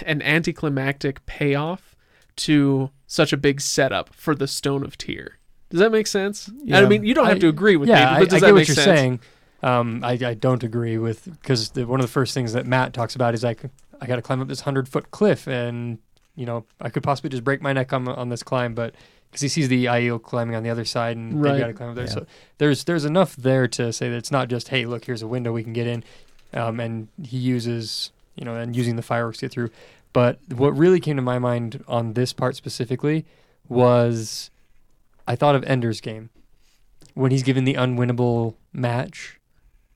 an anticlimactic payoff to such a big setup for the Stone of Tear. Does that make sense? And I mean, you don't have I- to agree with yeah, me, I, but does I that get make what you're sense? saying. Um, I, I don't agree with because one of the first things that Mat talks about is like I got to climb up this hundred foot cliff, and you know I could possibly just break my neck on on this climb, but because he sees the Aiel climbing on the other side, and Right. they got to climb up there. Yeah. So there's there's enough there to say that it's not just hey look here's a window we can get in, um, and he uses you know and using the fireworks to get through. But what really came to my mind on this part specifically was I thought of Ender's Game when he's given the unwinnable match.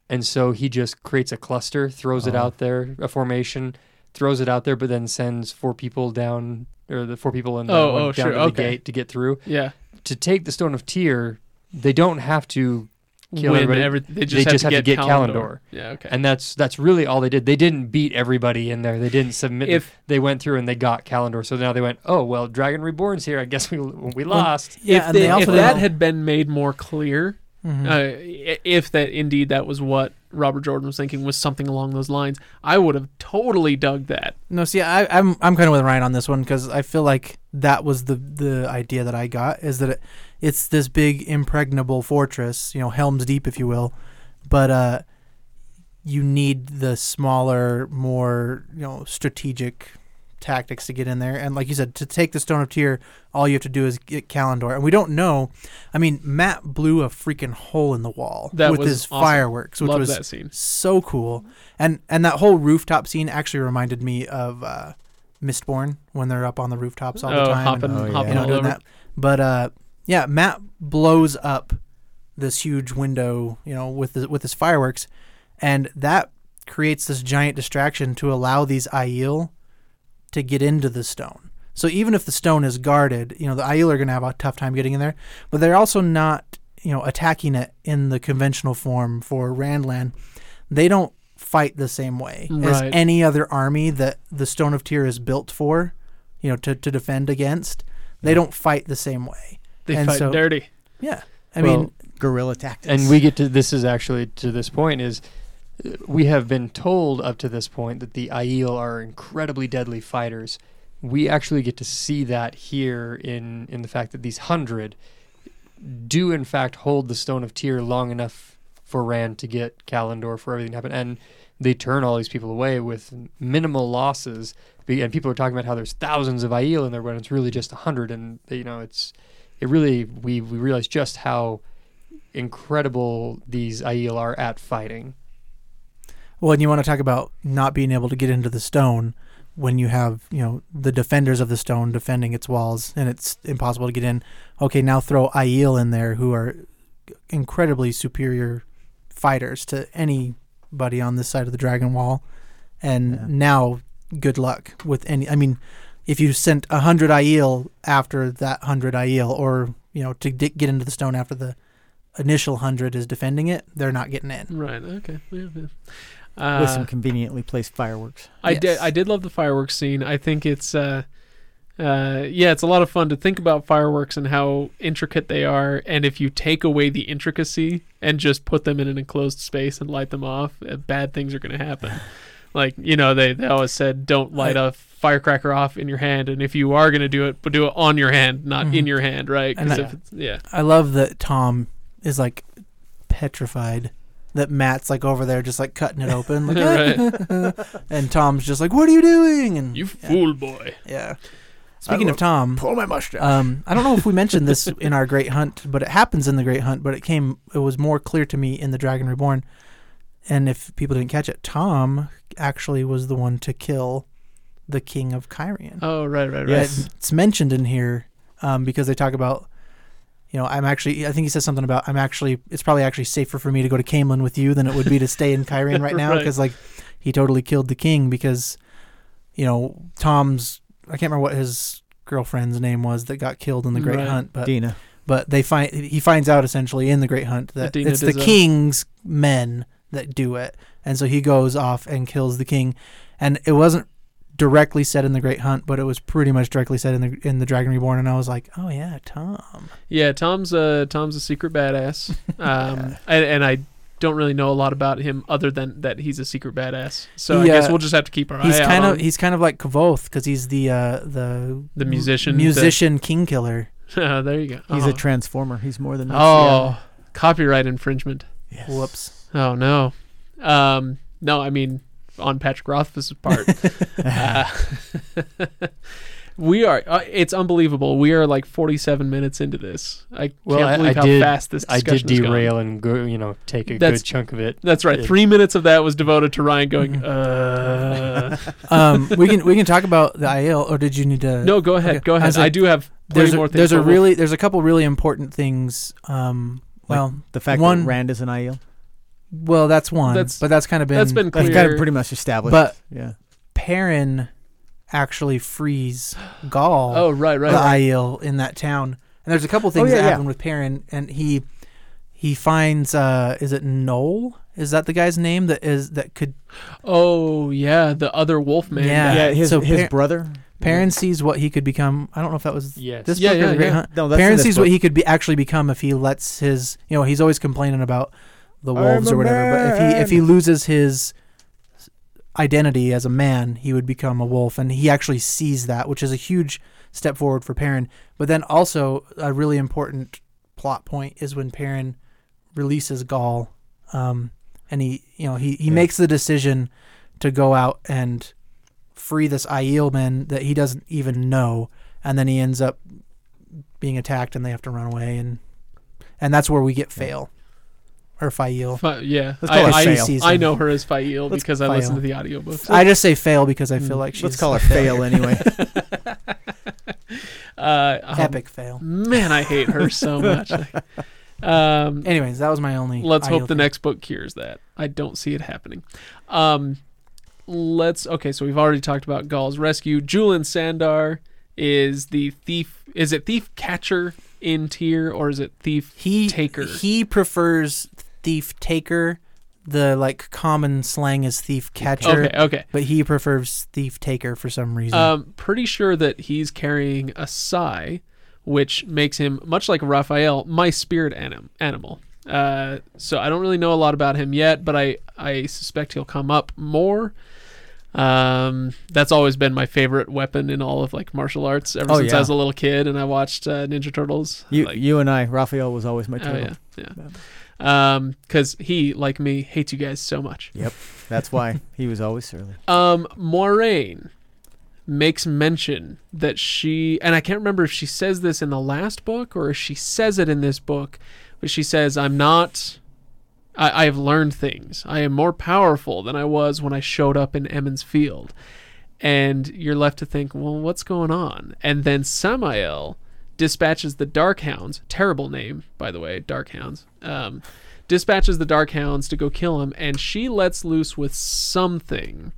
And so he just creates a cluster, throws it Oh. out there, a formation, throws it out there, but then sends four people down, or the four people in the Oh, one oh, down sure, to the okay. gate to get through. Yeah. To take the Stone of Tear, they don't have to Kill Win everybody. every, they just, They have, just to have to get get Callandor. Callandor. Yeah, okay. and that's that's really all they did. They didn't beat everybody in there. They didn't submit. if they went through and they got Callandor. So now they went, oh well, Dragon Reborn's here. I guess we we lost. Yeah, if, they- they if that had been made more clear, Mhm. uh, if that indeed that was what Robert Jordan was thinking was something along those lines, I would have totally dug that. No, see, I, I'm I'm kind of with Ryan on this one because I feel like that was the the idea that I got is that it, it's this big impregnable fortress, you know, Helm's Deep, if you will, but uh, you need the smaller, more you know, strategic tactics to get in there. And like you said, to take the Stone of Tear, all you have to do is get Callandor, and we don't know. I mean, Mat blew a freaking hole in the wall That with was his awesome. fireworks, which Love was that scene. so cool. And and that whole rooftop scene actually reminded me of uh, Mistborn when they're up on the rooftops all the Oh, time, hopping, and, Oh, yeah. hopping you know, all doing over. that. But uh, yeah, Mat blows up this huge window, you know, with the, with his fireworks, and that creates this giant distraction to allow these Aiel to get into the stone. So even if the stone is guarded, you know, the Aiel are going to have a tough time getting in there, but they're also not, you know, attacking it in the conventional form for Randland. They don't fight the same way as any other army that the Stone of Tear is built for. you know, to, to defend against. They don't fight the same way. They And fight so- dirty. Yeah. I Well, mean, Guerrilla tactics. and we get to this is actually to this point is we have been told up to this point that the Aiel are incredibly deadly fighters. We actually get to see that here in in the fact that these hundred do in fact hold the Stone of Tear long enough for Rand to get Callandor for everything to happen, and they turn all these people away with minimal losses. And people are talking about how there's thousands of Aiel in there when it's really just a hundred, and you know it's it really we we realize just how incredible these Aiel are at fighting. Well, and you want to talk about not being able to get into the stone when you have, you know, the defenders of the stone defending its walls and it's impossible to get in. Okay, now throw Aiel in there who are incredibly superior fighters to anybody on this side of the dragon wall. And Yeah. now good luck with any I mean, if you sent a hundred Aiel after that hundred Aiel or, you know, to di- get into the stone after the initial hundred is defending it, they're not getting in. Right. Okay. Yeah, yeah. With Uh, some conveniently placed fireworks. I Yes. did. I did love the fireworks scene. I think it's, uh, uh, yeah, it's a lot of fun to think about fireworks and how intricate they are. And if you take away the intricacy and just put them in an enclosed space and light them off, uh, bad things are going to happen. <laughs> like you know, they they always said don't light a firecracker off in your hand, and if you are going to do it, but do it on your hand, not in Mhm. your hand, right? 'Cause And if it's, yeah, I love that Thom is like petrified. That Mat's like over there just like cutting it open, like, <laughs> <laughs> and Thom's just like, "What are you doing?" And you yeah, fool boy. Yeah. Speaking of Thom, Pull my mustache. um, I don't know if we <laughs> mentioned this in our Great Hunt, but it happens in the Great Hunt. But it came, it was more clear to me in the Dragon Reborn. And if people didn't catch it, Thom actually was the one to kill the King of Cairhien. Oh right, right, right. Yes. It's mentioned in here um, because they talk about, you know, I'm actually. I think he says something about I'm actually. It's probably actually safer for me to go to Caemlyn with you than it would be to stay in <laughs> Cairhien right now Right. because like he totally killed the king because, you know, Thom's. I can't remember what his girlfriend's name was that got killed in the Great Right. Hunt, but Dena. but they find he finds out essentially in the Great Hunt that Adina it's the Dizzo. king's men that do it, and so he goes off and kills the king, and it wasn't directly said in the Great Hunt, but it was pretty much directly said in the in the Dragon Reborn, and I was like, oh yeah, Thom. Yeah, Thom's a Thom's a secret badass, <laughs> um, and, and I don't really know a lot about him other than that he's a secret badass. So I guess uh, we'll just have to keep our He's eye out kind of on he's kind of like Kvothe because he's the uh, the The musician, musician king killer. <laughs> there you go. He's oh. a transformer. He's more than oh copyright infringement. Yes. Whoops. Oh no, um, no, I mean on Patrick Rothfuss's part. <laughs> uh, <laughs> we are. Uh, it's unbelievable. We are like 47 minutes into this. I Well, can't believe I how did- fast this I discussion did has gone. derail and go, you know, take a That's- good chunk of it. That's right. It- Three minutes of that was devoted to Ryan going. <laughs> Uh, um, we can we can talk about the Aiel, or did you need to? no, go ahead. Okay. Go ahead. As a- I do have way There's a, things. there's a really there's a couple really important things. Um, Like well, The fact One- that Rand is an Aiel. Well, that's one, That's- but that's kind of been that's been That's kind of pretty much established. But yeah. Perrin actually frees Gaul, Oh right, right. the right. Aiel in that town. And there's a couple things yeah, that yeah. happen with Perrin, and he he finds uh, is it Noel? Is that the guy's name that is that could Oh yeah, the other Wolfman. Yeah. guy. Yeah, his so his Par- brother. Perrin sees what he could become. I don't know if that was Yes. this Yeah, book or yeah, the Great yeah. Hunt. No, that's in Perrin this sees book. what he could be actually become if he lets his you know he's always complaining about the wolves or whatever. But if he if he loses his identity as a man, he would become a wolf, and he actually sees that, which is a huge step forward for Perrin. But then also a really important plot point is when Perrin releases Gaul, um, and he you know he he Yeah. makes the decision to go out and free this Aiel man that he doesn't even know, and then he ends up being attacked, and they have to run away, and and that's where we get fail or Fail. Fi- yeah. Let's call I, her I, I know her as Fail Let's because I listen to the audiobooks. I just say fail because I feel Mm, like she's Let's call her fail anyway. <laughs> <laughs> uh, um, Epic fail. Man, I hate her so much. <laughs> um, Anyways, that was my only. let's hope Aiel the thing. next book cures that. I don't see it happening. Um, let's okay. So we've already talked about Gaul's rescue. Juilin Sandar is the thief. Is it thief catcher in Tear or is it thief he taker? He prefers thief taker. the like common slang is thief catcher, Okay, okay. but he prefers thief taker for some reason. Um, pretty sure that he's carrying a sai, which makes him much like Raphael, my spirit anim- animal. Uh, so I don't really know a lot about him yet, but I I suspect he'll come up more. Um, that's always been my favorite weapon in all of like martial arts ever Oh, since yeah. I was a little kid and I watched uh, Ninja Turtles. You, Like, you and I, Raphael was always my oh turtle. yeah, yeah. Um, because he like me hates you guys so much. Yep, that's why he was always surly. <laughs> Um, Moiraine makes mention that she, and I can't remember if she says this in the last book or if she says it in this book, but she says, I'm not, I, I have learned things. I am more powerful than I was when I showed up in Emond's Field. And you're left to think, well, what's going on? And then Samael dispatches the Dark Hounds. terrible name, by the way, Darkhounds, um, dispatches the Dark Hounds to go kill him, and she lets loose with something.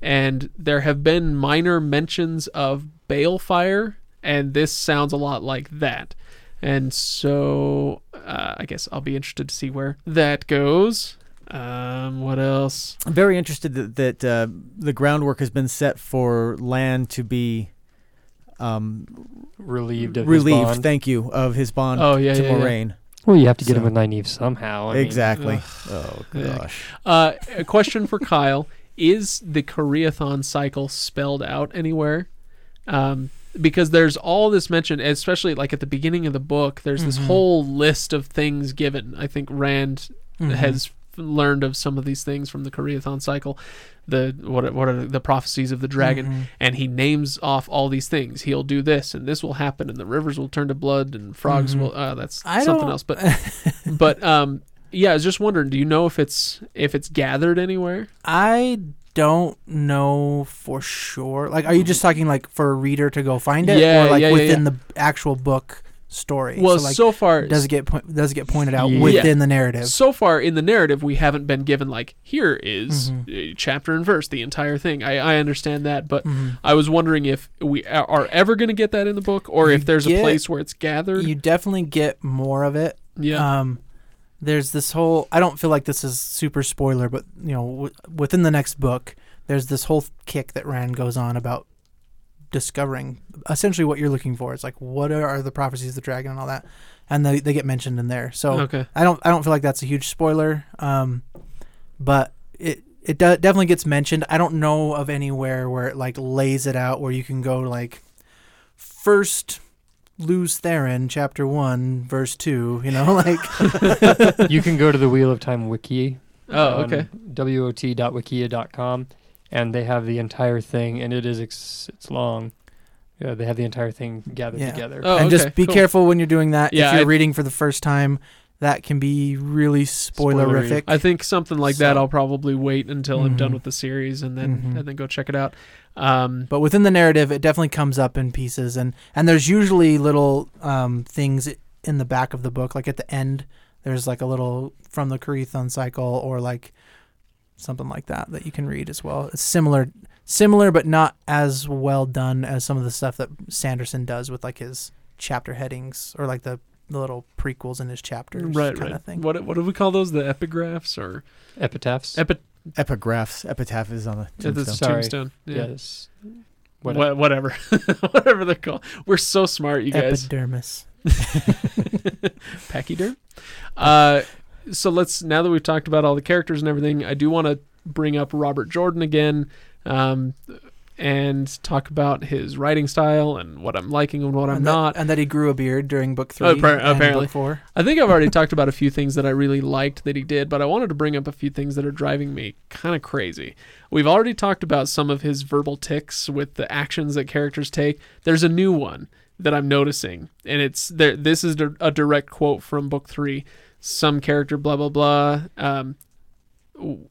And there have been minor mentions of balefire, and this sounds a lot like that. And so uh, I guess I'll be interested to see where that goes. Um, what else? I'm very interested that, that uh, the groundwork has been set for Lan to be um, Relieved of his relieved. bond. Thank you of his bond Oh yeah, to yeah, yeah. Moiraine. Well, you have to get him So- with Nynaeve somehow. I exactly. ugh. oh Yeah. gosh. Uh, a question for Kyle: Is the Karaethon cycle spelled out anywhere? Um, because there's all this mention, especially like at the beginning of the book. There's this Mhm. whole list of things given. I think Rand Mhm. has f- learned of some of these things from the Karaethon cycle. The what what are the prophecies of the dragon? Mhm. and he names off all these things. He'll do this, and this will happen, and the rivers will turn to blood, and frogs Mhm. will. Uh, that's I something else, but <laughs> but um, yeah, I was just wondering. Do you know if it's if it's gathered anywhere? I don't know for sure. Like, are you just talking like for a reader to go find it, Yeah, or like yeah, yeah, within the actual book story? Well, so, like, so far, does it get po- does it get pointed out Yeah. within the narrative? so far in the narrative, we haven't been given like here is, Mhm. uh, chapter and verse, the entire thing. I I understand that, but Mhm. I was wondering if we are ever going to get that in the book, or You if there's a place where it's gathered. You definitely get more of it. yeah. Um, there's this whole. I don't feel like this is super spoiler, but you know, w- within the next book, there's this whole kick that Rand goes on about discovering essentially what you're looking for. It's like what are, are the prophecies of the dragon and all that, and they they get mentioned in there. So okay. I don't I don't feel like that's a huge spoiler. Um, but it it do- definitely gets mentioned. I don't know of anywhere where it like lays it out where you can go like first Lews Therin chapter one verse two. You know <laughs> like <laughs> you can go to the Wheel of Time wiki. Oh, on okay. wot.wikia.com, and they have the entire thing, and it is ex- it's long. Yeah, they have the entire thing gathered Yeah. together. Oh, and okay, just be cool. careful when you're doing that. Yeah, if you're I- reading for the first time, that can be really spoilerific. I think something like that. So- I'll probably wait until I'm done Mhm. with the series and then Mhm. and then go check it out. Um, but within the narrative, it definitely comes up in pieces, and and there's usually little um, things in the back of the book, like at the end, there's like a little from the Karaethon cycle, or like something like that that you can read as well. It's similar, similar, but not as well done as some of the stuff that Sanderson does with like his chapter headings or like the, the little prequels in his chapters, right, kind right. of thing. What what do we call those? The epigraphs or Epitaphs. epi? Epigraphs. Epitaph is on the tombstone. Sorry. tombstone. Yeah. yes. What, Whatever. whatever, <laughs> whatever they're called. We're so smart, you guys. Epidermis. <laughs> Pachyderm. Uh, so let's now that we've talked about all the characters and everything, I do want to bring up Robert Jordan again, um, and talk about his writing style and what I'm liking and what I'm and that- not. and that he grew a beard during book three. Oh, apparently. book four. I think I've already talked about a few things that I really liked that he did, but I wanted to bring up a few things that are driving me kind of crazy. We've already talked about some of his verbal ticks with the actions that characters take. There's a new one that I'm noticing, and it's there. This is a direct quote from book three. Some character, blah blah blah. Um,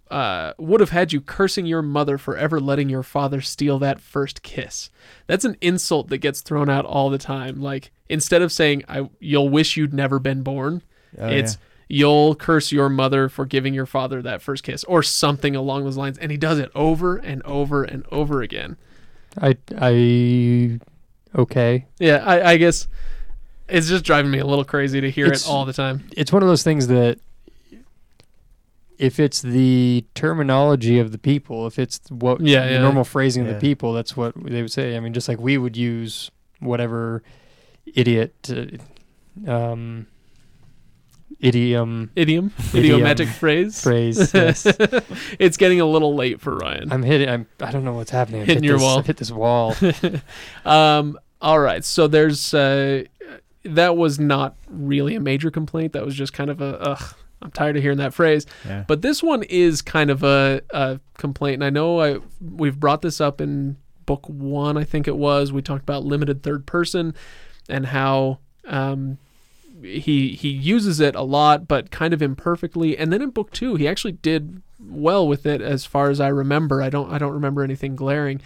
uh, would have had you cursing your mother for ever letting your father steal that first kiss. That's an insult that gets thrown out all the time. Like instead of saying I you'll wish you'd never been born, Oh, it's you'll curse your mother for giving your father that first kiss or something along those lines and he does it over and over and over again. I I okay. Yeah, I, I guess it's just driving me a little crazy to hear It's- it all the time. It's one of those things that if it's the terminology of the people, if it's what Yeah, the yeah. normal phrasing of the people, that's what they would say. I mean, just like we would use whatever idiot, uh, um, idiom Idiom, Idiom. idiomatic phrase. phrase. <laughs> yes. it's getting a little late for Ryan. I'm hitting. I'm. I don't know what's happening. I've Hitting hit your this, wall. I've hit this wall. <laughs> um, all right. So there's uh, that was not really a major complaint. That was just kind of a ugh. I'm tired of hearing that phrase. Yeah. But this one is kind of a, a complaint, and I know I we've brought this up in book one. I think it was we talked about limited third person and how um, he he uses it a lot, but kind of imperfectly. And then in book two, he actually did well with it, as far as I remember. I don't I don't remember anything glaring.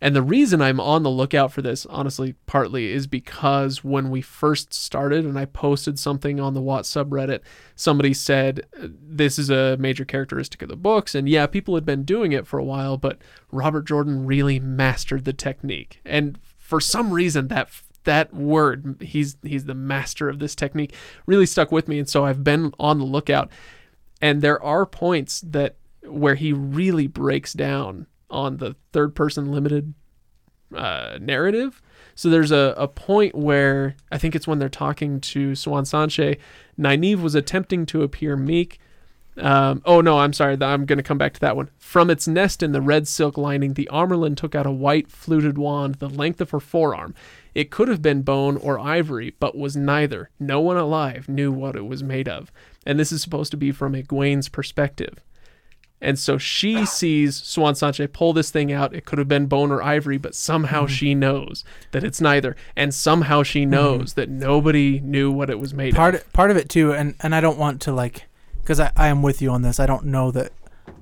And the reason I'm on the lookout for this, honestly, partly is because when we first started and I posted something on the WoT subreddit, somebody said uh, this is a major characteristic of the books. And yeah, people had been doing it for a while, but Robert Jordan really mastered the technique. And for some reason, that that word, he's he's the master of this technique, really stuck with me. And so I've been on the lookout. And there are points that where he really breaks down on the third person limited uh, narrative. So there's a, a point where I think it's when they're talking to Siuan Sanche. Nynaeve was attempting to appear meek. Um, oh no, I'm sorry. I'm going to come back to that one. From its nest in the red silk lining, the Amyrlin took out a white fluted wand the length of her forearm. It could have been bone or ivory, but was neither. No one alive knew what it was made of. And this is supposed to be from Egwene's perspective. And so she sees Siuan Sanche pull this thing out. It could have been bone or ivory, but somehow mm-hmm. she knows that it's neither. And somehow she mm-hmm. knows that nobody knew what it was made part of. part of it too, and and I don't want to like, because I I am with you on this. I don't know that.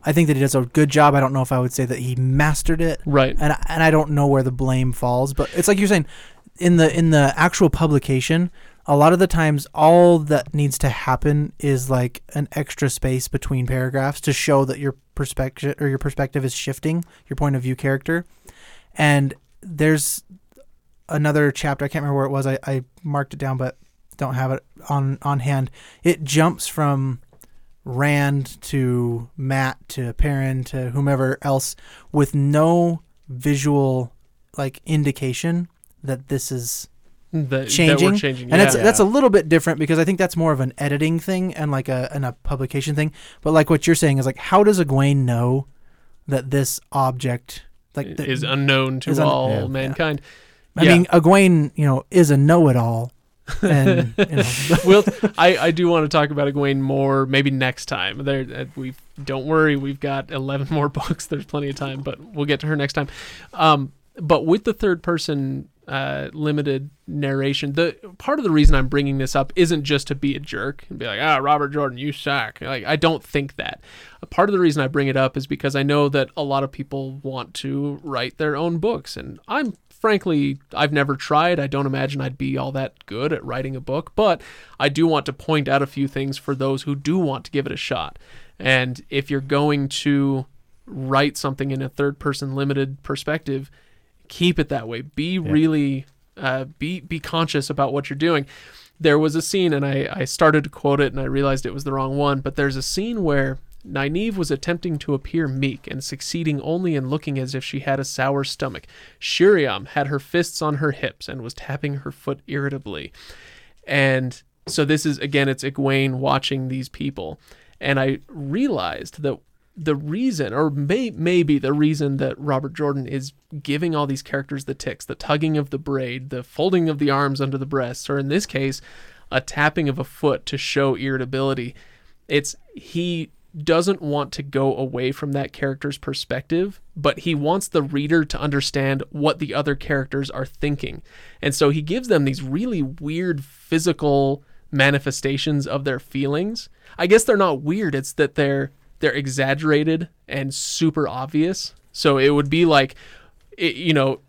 I think that he does a good job. I don't know if I would say that he mastered it, Right. and and I don't know where the blame falls. But it's like you're saying, in the in the actual publication, a lot of the times all that needs to happen is like an extra space between paragraphs to show that your perspective or your perspective is shifting, your point of view character. And there's another chapter, I can't remember where it was. I, I marked it down but don't have it on on hand. It jumps from Rand to Mat to Perrin to whomever else with no visual like indication that this is That, that changing, changing. and yeah. that's that's a little bit different because I think that's more of an editing thing and like a and a publication thing. But like what you're saying is like, how does Egwene know that this object like the, is unknown to is un- all Yeah. mankind. I yeah. mean, Egwene, you know, is a know-it-all, <laughs> and you know, well, I, I do want to talk about Egwene more maybe next time. There, uh, we don't worry, we've got eleven more <laughs> books. There's plenty of time, but we'll get to her next time. Um, but with the third person uh, limited narration, the part of the reason I'm bringing this up isn't just to be a jerk and be like, ah, Robert Jordan, you suck. Like, I don't think that. A part of the reason I bring it up is because I know that a lot of people want to write their own books, and I'm frankly, I've never tried. I don't imagine I'd be all that good at writing a book, but I do want to point out a few things for those who do want to give it a shot. And if you're going to write something in a third person limited perspective, keep it that way. Be really uh, be be conscious about what you're doing. There was a scene, and I, I started to quote it, and I realized it was the wrong one. But there's a scene where Nynaeve was attempting to appear meek and succeeding only in looking as if she had a sour stomach. Sheriam had her fists on her hips and was tapping her foot irritably. And so this is again, it's Egwene watching these people, and I realized that the reason, or may, maybe the reason that Robert Jordan is giving all these characters the ticks, the tugging of the braid, the folding of the arms under the breasts, or in this case, a tapping of a foot to show irritability, it's he doesn't want to go away from that character's perspective, but he wants the reader to understand what the other characters are thinking. And so he gives them these really weird physical manifestations of their feelings. I guess they're not weird, it's that they're they're exaggerated and super obvious. So it would be like i- you know,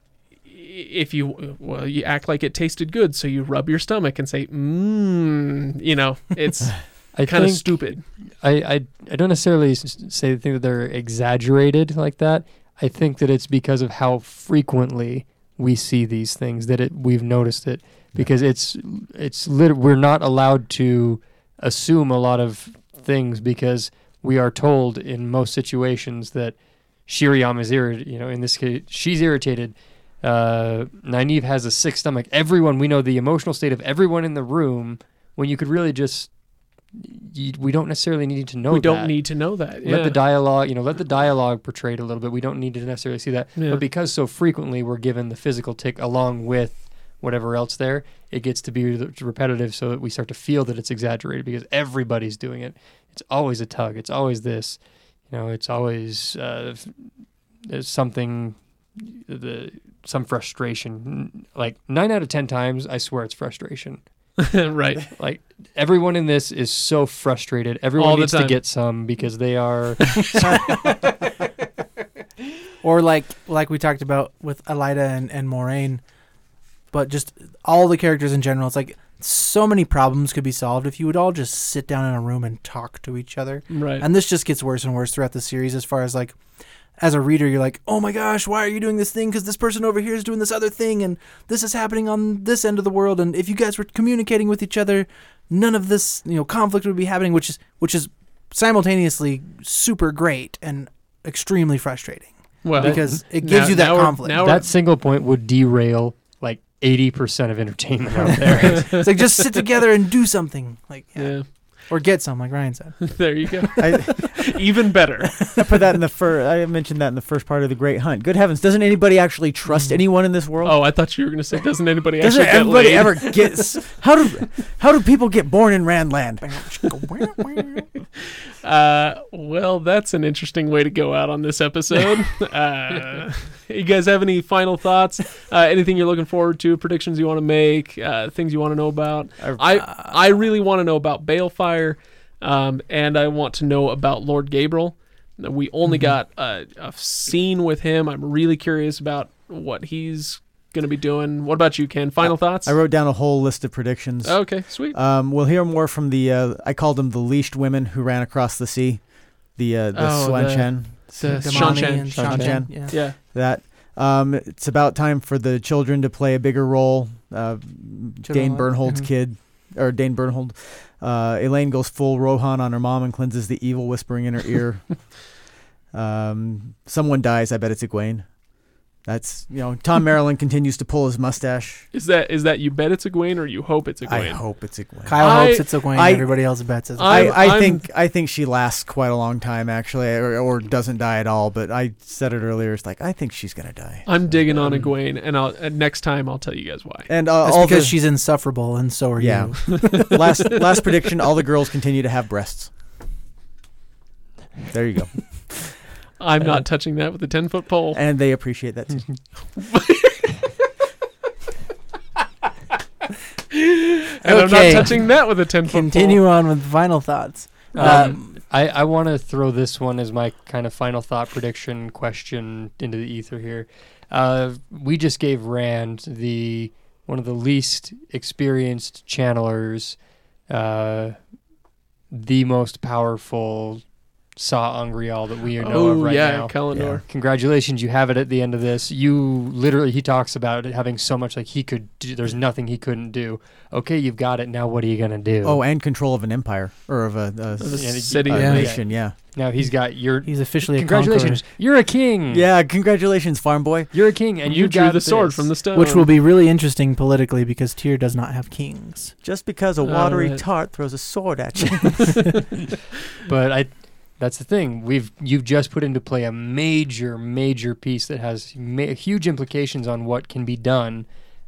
if you well you act like it tasted good so you rub your stomach and say mmm you know it's <laughs> I kind of stupid I, I I don't necessarily s- s- say think that they're exaggerated like that. I think that it's because of how frequently we see these things that it we've noticed it because it's it's lit- we're not allowed to assume a lot of things because we are told in most situations that Sheriam is irritated. You know, in this case, she's irritated. Uh, Nynaeve has a sick stomach. Everyone, we know the emotional state of everyone in the room. When you could really just, you, we don't necessarily need to know. we don't that. need to know that. Let the dialogue, you know, let the dialogue portray it a little bit. We don't need to necessarily see that. Yeah. But because so frequently we're given the physical tick along with whatever else there, it gets to be repetitive so that we start to feel that it's exaggerated because everybody's doing it. It's always a tug. It's always this. You know, it's always uh, there's something, the some frustration. Like nine out of ten times, I swear it's frustration. <laughs> right. Like everyone in this is so frustrated. Everyone All needs to get some because they are <laughs> <laughs> Or like like we talked about with Elaida and, and Moiraine, but just all the characters in general. It's like so many problems could be solved if you would all just sit down in a room and talk to each other. Right. And this just gets worse and worse throughout the series as far as like as a reader you're like, "Oh my gosh, why are you doing this thing cuz this person over here is doing this other thing and this is happening on this end of the world and if you guys were communicating with each other, none of this, you know, conflict would be happening, which is which is simultaneously super great and extremely frustrating well, because it <laughs> gives now- you that now conflict. now that single point would derail like eighty percent of entertainment out <laughs> there. it's like just sit together and do something, like yeah. yeah. or get some, like Ryan said. <laughs> there you go. I, <laughs> Even better. I put that in the first. I mentioned that in the first part of the Great Hunt. Good heavens, doesn't anybody actually trust Mhm. anyone in this world? Oh, I thought you were going to say, doesn't anybody Doesn't actually get everybody laid? ever get? How do how do people get born in Randland? Uh, well, that's an interesting way to go out on this episode. <laughs> uh, you guys have any final thoughts? Uh, anything you're looking forward to? Predictions you want to make? Uh, things you want to know about? I I really want to know about Balefire, um, and I want to know about Lord Gaebril. We only Mhm. got a, a scene with him. I'm really curious about what he's going to be doing. What about you, Ken? Final thoughts? I wrote down a whole list of predictions. Okay, sweet. Um, we'll hear more from the. Uh, I called them the leashed women who ran across the sea. The uh, the Oh, Swan the- Chen. The damane Seanchan. and Seanchan. Seanchan, Yeah. Yeah. That. Um, it's about time for the children to play a bigger role. Uh, Dane what? Bornhald's Mhm. kid, or Dain Bornhald. Uh, Elayne goes full Rohan on her mom and cleanses the evil whispering in her ear. <laughs> um, someone dies. I bet it's Egwene. That's you know Thom Merrilin continues to pull his mustache. Is that is that you bet it's Egwene or you hope it's Egwene? I hope it's Egwene. Kyle I- hopes it's Egwene. I- everybody else bets it's. I- I, I think I think she lasts quite a long time actually, or, or doesn't die at all. But I said it earlier. It's like I think she's gonna die. I'm digging on Um, Egwene, and I'll and next time I'll tell you guys why. And uh, That's all because the she's insufferable, and so are Yeah. you. <laughs> last last prediction: all the girls continue to have breasts. There you go, I'm not touching that with a ten foot pole. and they appreciate that too. <laughs> And I'm not Okay. touching that with a ten foot Continue on with final thoughts. Um, I, I want to throw this one as my kind of final thought prediction question into the ether here. Uh, we just gave Rand the one of the least experienced channelers, uh, the most powerful sa'angreal that we know Oh of right yeah, now. Callandor. Congratulations, you have it at the end of this. You literally, he talks about it having so much like he could. Do, there's nothing he couldn't do. Okay, you've got it. Now, what are you gonna do? Oh, and control of an empire or of a, a, Of a Yeah, city. a Yeah. nation. Yeah, now he's got your. He's officially a Congratulations, you're a king. yeah. Congratulations, farm boy. You're a king, and And you you drew got the sword from the stone. which will be really interesting politically because Tear does not have kings. Just because a watery Alright. tart throws a sword at you. <laughs> But I, that's the thing. We've you've just put into play a major, major piece that has ma- huge implications on what can be done.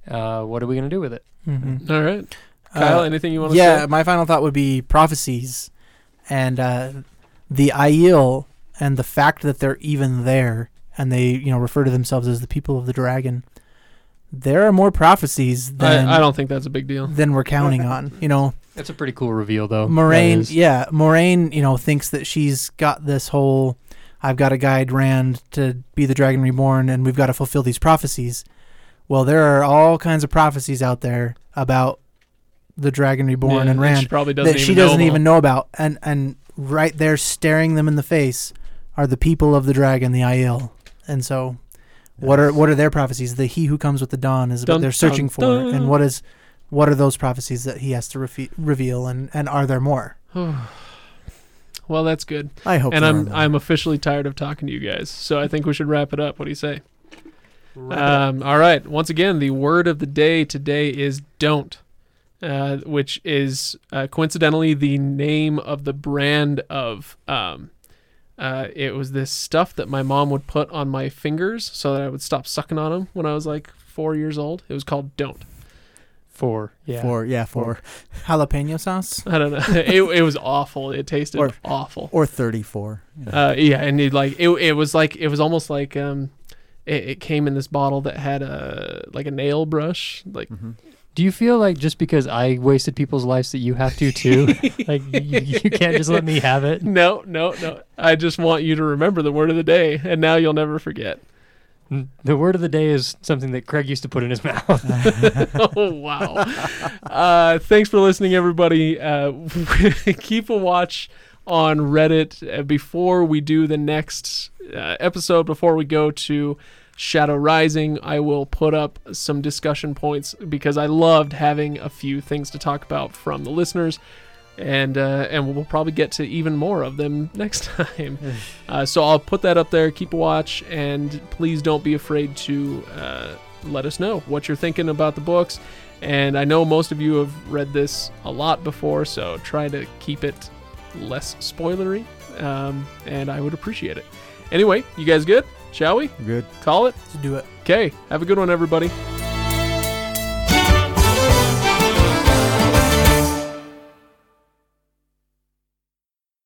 Uh, what are we gonna do with it? Mm-hmm. All right, Kyle. Uh, anything you want to yeah, say? my final thought would be prophecies, and uh, the Aiel, and the fact that they're even there, and they you know refer to themselves as the people of the dragon. There are more prophecies than I, I don't think that's a big deal. than we're counting <laughs> on. You know, That's a pretty cool reveal, though. Moiraine, yeah, Moiraine, you know, thinks that she's got this whole I've got to guide Rand to be the Dragon Reborn and we've got to fulfill these prophecies. Well, there are all kinds of prophecies out there about the Dragon Reborn Yeah, and She Rand probably that she doesn't them even know about and and right there staring them in the face are the people of the dragon, the Aiel. And so what are what are their prophecies? The he who comes with the dawn is what they're searching dun, for dun. and what is what are those prophecies that he has to refe- reveal and and are there more? well, <sighs> Well, that's good. I hope. and there I'm are more. I'm officially tired of talking to you guys. So I think we should wrap it up. What do you say? Um, all right. Once again, the word of the day today is "don't," uh, which is uh, coincidentally the name of the brand of. Um, uh, it was this stuff that my mom would put on my fingers so that I would stop sucking on them when I was like four years old. It was called "Don't." Four. Yeah. Four, yeah, four Jalapeno sauce. <laughs> I don't know. <laughs> it, it was awful. It tasted Or- awful. or thirty-four. Uh, yeah, and it like it, it was like it was almost like um, it, it came in this bottle that had a like a nail brush. Like Mhm. Do you feel like just because I wasted people's lives that you have to too? <laughs> like you, you can't just let me have it? no, no, no. I just want you to remember the word of the day, and now you'll never forget. <laughs> The word of the day is something that Craig used to put in his <laughs> mouth. <laughs> oh wow! Uh, thanks for listening, everybody. Uh, keep a watch on Reddit uh, before we do the next uh, episode. Before we go to Shadow Rising, I will put up some discussion points because I loved having a few things to talk about from the listeners. And uh, and we'll probably get to even more of them <laughs> next time. <laughs> Uh, so I'll put that up there. Keep a watch, and please don't be afraid to uh, let us know what you're thinking about the books. And I know most of you have read this a lot before, so try to keep it less spoilery, um, and I would appreciate it. Anyway, you guys good? Shall we Good. call it? Let's do it. Okay, have a good one, everybody.